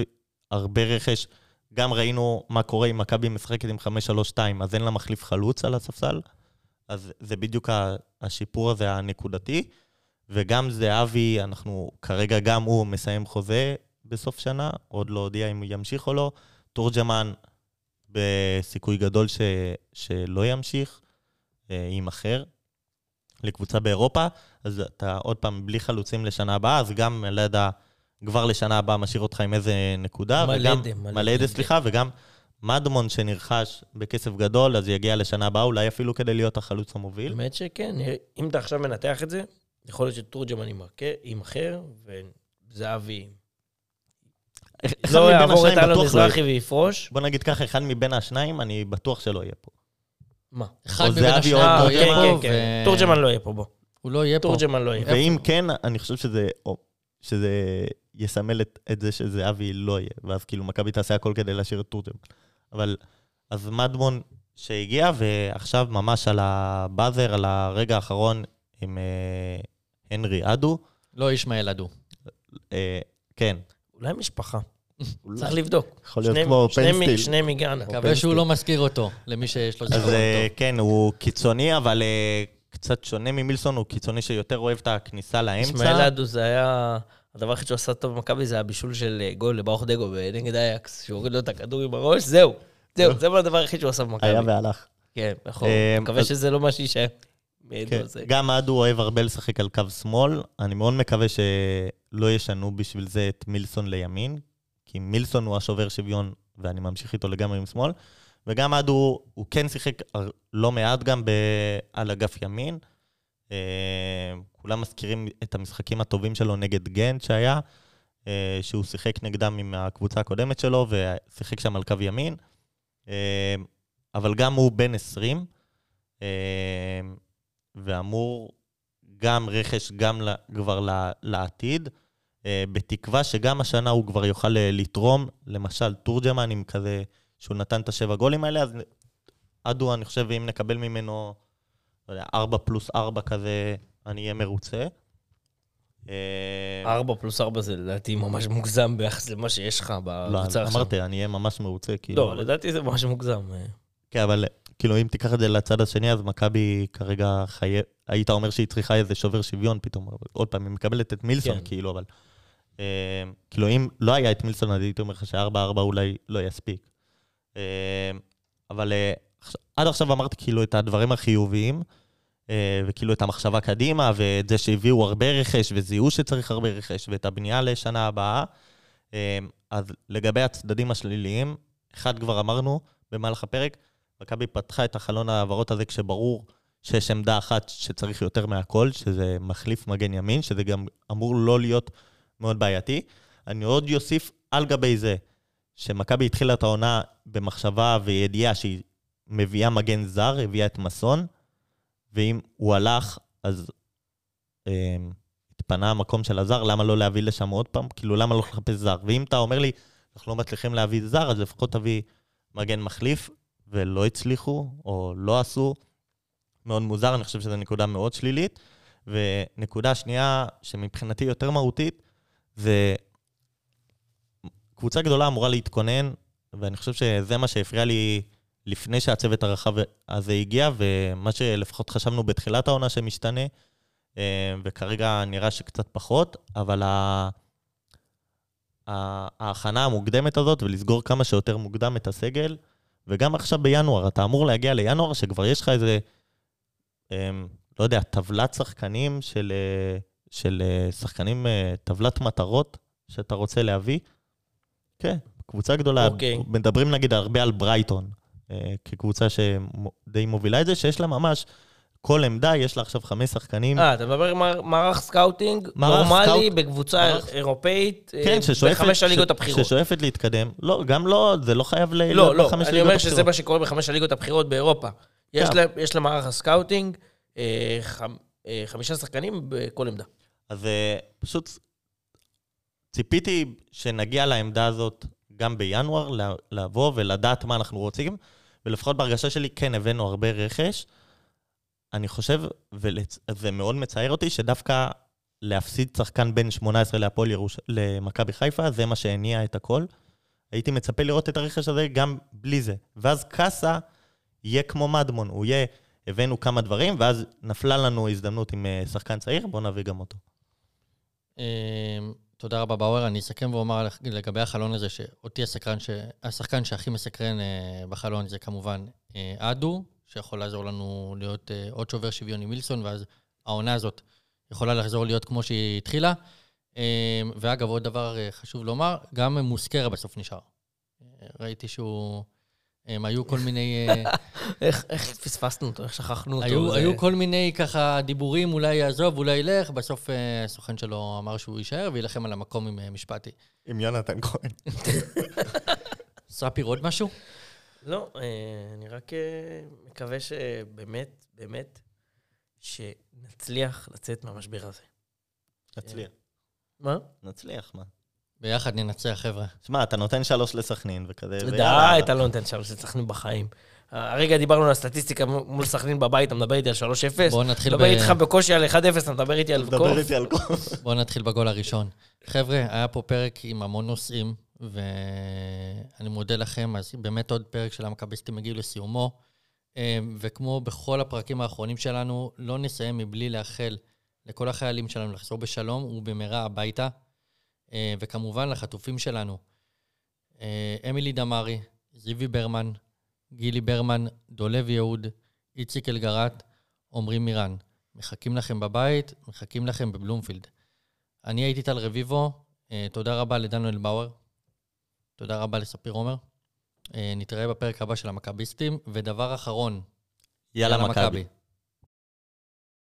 הרבה רכש. גם ראינו מה קורה אם מכבי משחקת עם 5-3-2, אז אין לה מחליף חלוץ על הספסל. אז זה בדיוק השיפור הזה הנקודתי. וגם זהבי, אנחנו כרגע, גם הוא מסיים חוזה בסוף שנה, עוד לא הודיע אם הוא ימשיך או לא. תורג'מן, בסיכוי גדול ש, שלא ימשיך, אה, יימכר לקבוצה באירופה, אז אתה עוד פעם בלי חלוצים לשנה הבאה, אז גם לידע כבר לשנה הבאה משאיר אותך עם איזה נקודה. מלדה, מלדה, מלדה, כן. סליחה, וגם מדמון שנרכש בכסף גדול, אז יגיע לשנה הבאה, אולי אפילו כדי להיות החלוץ המוביל. באמת שכן, אם אתה עכשיו מנתח את זה, יכול להיות שתורג'מן יימכר- יימכר, זהבי אחד לא יעבור את אלון. מזרחי ויפרוש, בוא נגיד ככה, אחד מבין השניים, אני בטוח שלא יהיה פה. מה? אחד מבין השניים אה, לא יהיה כן, פה, כן, כן. תורג'מן לא יהיה פה, בוא. הוא לא יהיה פה. תורג'מן לא יהיה. ואם כן, אני חושב שזה, שזה יסמל את, את זה שזהבי לא יהיה, ואז כאילו מכבי תעשה הכל כדי להשאיר את טורטם. אבל, אז מדמון שהגיע, ועכשיו ממש על הבאזר, על הרגע האחרון עם אה, הנרי אדו. לא ישמעאל אדו. אה, כן. אולי משפחה. צריך לבדוק. יכול להיות כמו פנסטיל. שניהם מגאנה. מקווה שהוא לא מזכיר אותו, למי שיש לו אז זיכרון אה, טוב. כן, הוא קיצוני, אבל אה, קצת שונה ממילסון, הוא קיצוני שיותר אוהב את הכניסה לאמצע. ישמעאל אדו זה היה... הדבר היחיד שהוא עשה טוב במכבי זה הבישול של אה, גול לברוך דגו נגד אייקס, שהוא הוריד לו את הכדור עם הראש, זהו. זהו, זה הדבר היחיד שהוא עשה במכבי. היה והלך. כן, נכון. מקווה אז- שזה לא מה שיישאר. כן. גם אדו אוהב הרבה לשחק על קו שמאל. אני מאוד מקווה שלא ישנו בשביל זה את מילסון לימין, כי מילסון הוא השובר שוויון, ואני ממשיך איתו לגמרי עם שמאל. וגם אדו, הוא כן שיחק לא מעט גם ב... על אגף ימין. אה, כולם מזכירים את המשחקים הטובים שלו נגד גנט שהיה, אה, שהוא שיחק נגדם עם הקבוצה הקודמת שלו, ושיחק שם על קו ימין. אה, אבל גם הוא בן 20. אה, ואמור גם רכש, גם ל- כבר ל- לעתיד, בתקווה שגם השנה הוא כבר יוכל אה, לתרום, למשל תורג'מן עם כזה, שהוא נתן את השבע גולים האלה, אז אדו, אני חושב, אם נקבל ממנו, לא יודע, ארבע פלוס ארבע כזה, אני אהיה מרוצה. אה, ארבע פלוס ארבע זה לדעתי ממש מוגזם ביחס למה שיש לך לא, בקבוצה עכשיו. אמרתי, אני אהיה ממש מרוצה, כאילו. לא, לדעתי זה ממש מוגזם. אה. כן, אבל כאילו, אם תיקח את זה לצד השני, אז מכבי כרגע חייב... היית אומר שהיא צריכה איזה שובר שוויון פתאום. עוד פעם, היא מקבלת את מילסון, כן. כאילו, אבל... אה, כאילו, אם לא היה את מילסון, אז הייתי אומר לך ש-4-4 אולי לא יספיק. אה, אבל אה, עד עכשיו אמרתי כאילו את הדברים החיוביים, אה, וכאילו את המחשבה קדימה, ואת זה שהביאו הרבה רכש, וזיהו שצריך הרבה רכש, ואת הבנייה לשנה הבאה. אה, אז לגבי הצדדים השליליים, אחד כבר אמרנו במהלך הפרק, מכבי פתחה את החלון ההעברות הזה כשברור שיש עמדה אחת שצריך יותר מהכל, שזה מחליף מגן ימין, שזה גם אמור לא להיות מאוד בעייתי. אני עוד אוסיף על גבי זה, שמכבי התחילה את העונה במחשבה וידיעה שהיא מביאה מגן זר, הביאה את מסון, ואם הוא הלך, אז אה, התפנה המקום של הזר, למה לא להביא לשם עוד פעם? כאילו, למה לא לחפש זר? ואם אתה אומר לי, אנחנו לא מצליחים להביא זר, אז לפחות תביא מגן מחליף, ולא הצליחו, או לא עשו. מאוד מוזר, אני חושב שזו נקודה מאוד שלילית. ונקודה שנייה, שמבחינתי יותר מהותית, זה קבוצה גדולה אמורה להתכונן, ואני חושב שזה מה שהפריע לי לפני שהצוות הרחב הזה הגיע, ומה שלפחות חשבנו בתחילת העונה שמשתנה, אה, וכרגע נראה שקצת פחות, אבל ה... ההכנה המוקדמת הזאת, ולסגור כמה שיותר מוקדם את הסגל, וגם עכשיו בינואר, אתה אמור להגיע לינואר, שכבר יש לך איזה, אמ, לא יודע, טבלת שחקנים של, אה, של אה, שחקנים, אה, טבלת מטרות שאתה רוצה להביא. כן, קבוצה גדולה. אוקיי. מדברים נגיד הרבה על ברייטון, אה, כקבוצה שדי מובילה את זה, שיש לה ממש, כל עמדה, יש לה עכשיו חמש שחקנים. אה, אתה מדבר מע- מערך סקאוטינג מערך נורמלי סקאוט- בקבוצה מערך- אירופאית, כן, ששואפת... בחמש הליגות ש- הבכירות. ששואפת להתקדם. לא, גם לא, זה לא חייב ל... לא, לא, אני אומר שזה. מה שקורה בחמש הליגות הבכירות באירופה. יש כן. להם- יש למערך הסקאוטינג אה, אה, חמישה שחקנים בכל עמדה. אז אה, פשוט ציפיתי שנגיע לעמדה הזאת גם בינואר, לבוא ולדעת מה אנחנו רוצים, ולפחות בהרגשה שלי, כן, הבאנו הרבה רכש. אני חושב, וזה מאוד מצער אותי, שדווקא להפסיד שחקן בן 18 להפועל ירוש... למכבי חיפה, זה מה שהניע את הכל. הייתי מצפה לראות את הרכש הזה גם בלי זה. ואז קאסה יהיה כמו מדמון, הוא יהיה, הבאנו כמה דברים, ואז נפלה לנו הזדמנות עם אה, שחקן צעיר, בואו נביא גם אותו. אמ, תודה רבה, באואר. אני אסכם ואומר לגבי החלון הזה, שאותי הסקרן, ש... השחקן שהכי מסקרן אה, בחלון זה כמובן אה, אדו, שיכול לעזור לנו להיות אה, עוד שובר שוויון עם מילסון, ואז העונה הזאת יכולה לחזור להיות כמו שהיא התחילה. אמ, ואגב, עוד דבר חשוב לומר, גם מוסקרה בסוף נשאר. ראיתי שהוא הם היו כל מיני... אה, איך איך פספסנו אותו, איך שכחנו אותו. היו, זה- היו כל מיני ככה דיבורים, אולי יעזוב, אולי ילך, בסוף אה, הסוכן שלו אמר שהוא יישאר ויילחם על המקום עם אה, משפטי. עם יונתן כהן. ספיר, עוד משהו? לא, אני רק מקווה שבאמת, באמת, שנצליח לצאת מהמשבר הזה. נצליח. מה? נצליח, מה? ביחד ננצח, חבר'ה. שמע, אתה נותן שלוש לסכנין וכזה, די. אתה לא נותן שלוש לסכנין בחיים. הרגע דיברנו על הסטטיסטיקה מול סכנין בבית, אתה מדבר איתי על 3-0. בואו נתחיל, ב... מדבר איתך בקושי על 1-0, אתה מדבר איתי על מדבר קוף. איתי על קוף. בואו נתחיל בגול הראשון. חבר'ה, היה פה פרק עם המון נושאים, ואני מודה לכם, אז באמת עוד פרק של המכביסטים הגיעו לסיומו. אה, וכמו בכל הפרקים האחרונים שלנו, לא נסיים מבלי לאחל לכל החיילים שלנו לחזור בשלום ובמהרה הביתה. אה, וכמובן לחטופים שלנו, אה, אמילי דמארי, זיוי ברמן, גילי ברמן, דולב יהוד, איציק אלגרט, עמרי מירן. מחכים לכם בבית, מחכים לכם בבלומפילד. אני הייתי טל רביבו, אה, תודה רבה לדניאל באואר, תודה רבה לספיר עומר. אה, נתראה בפרק הבא של המכביסטים, ודבר אחרון, יאללה, מכבי.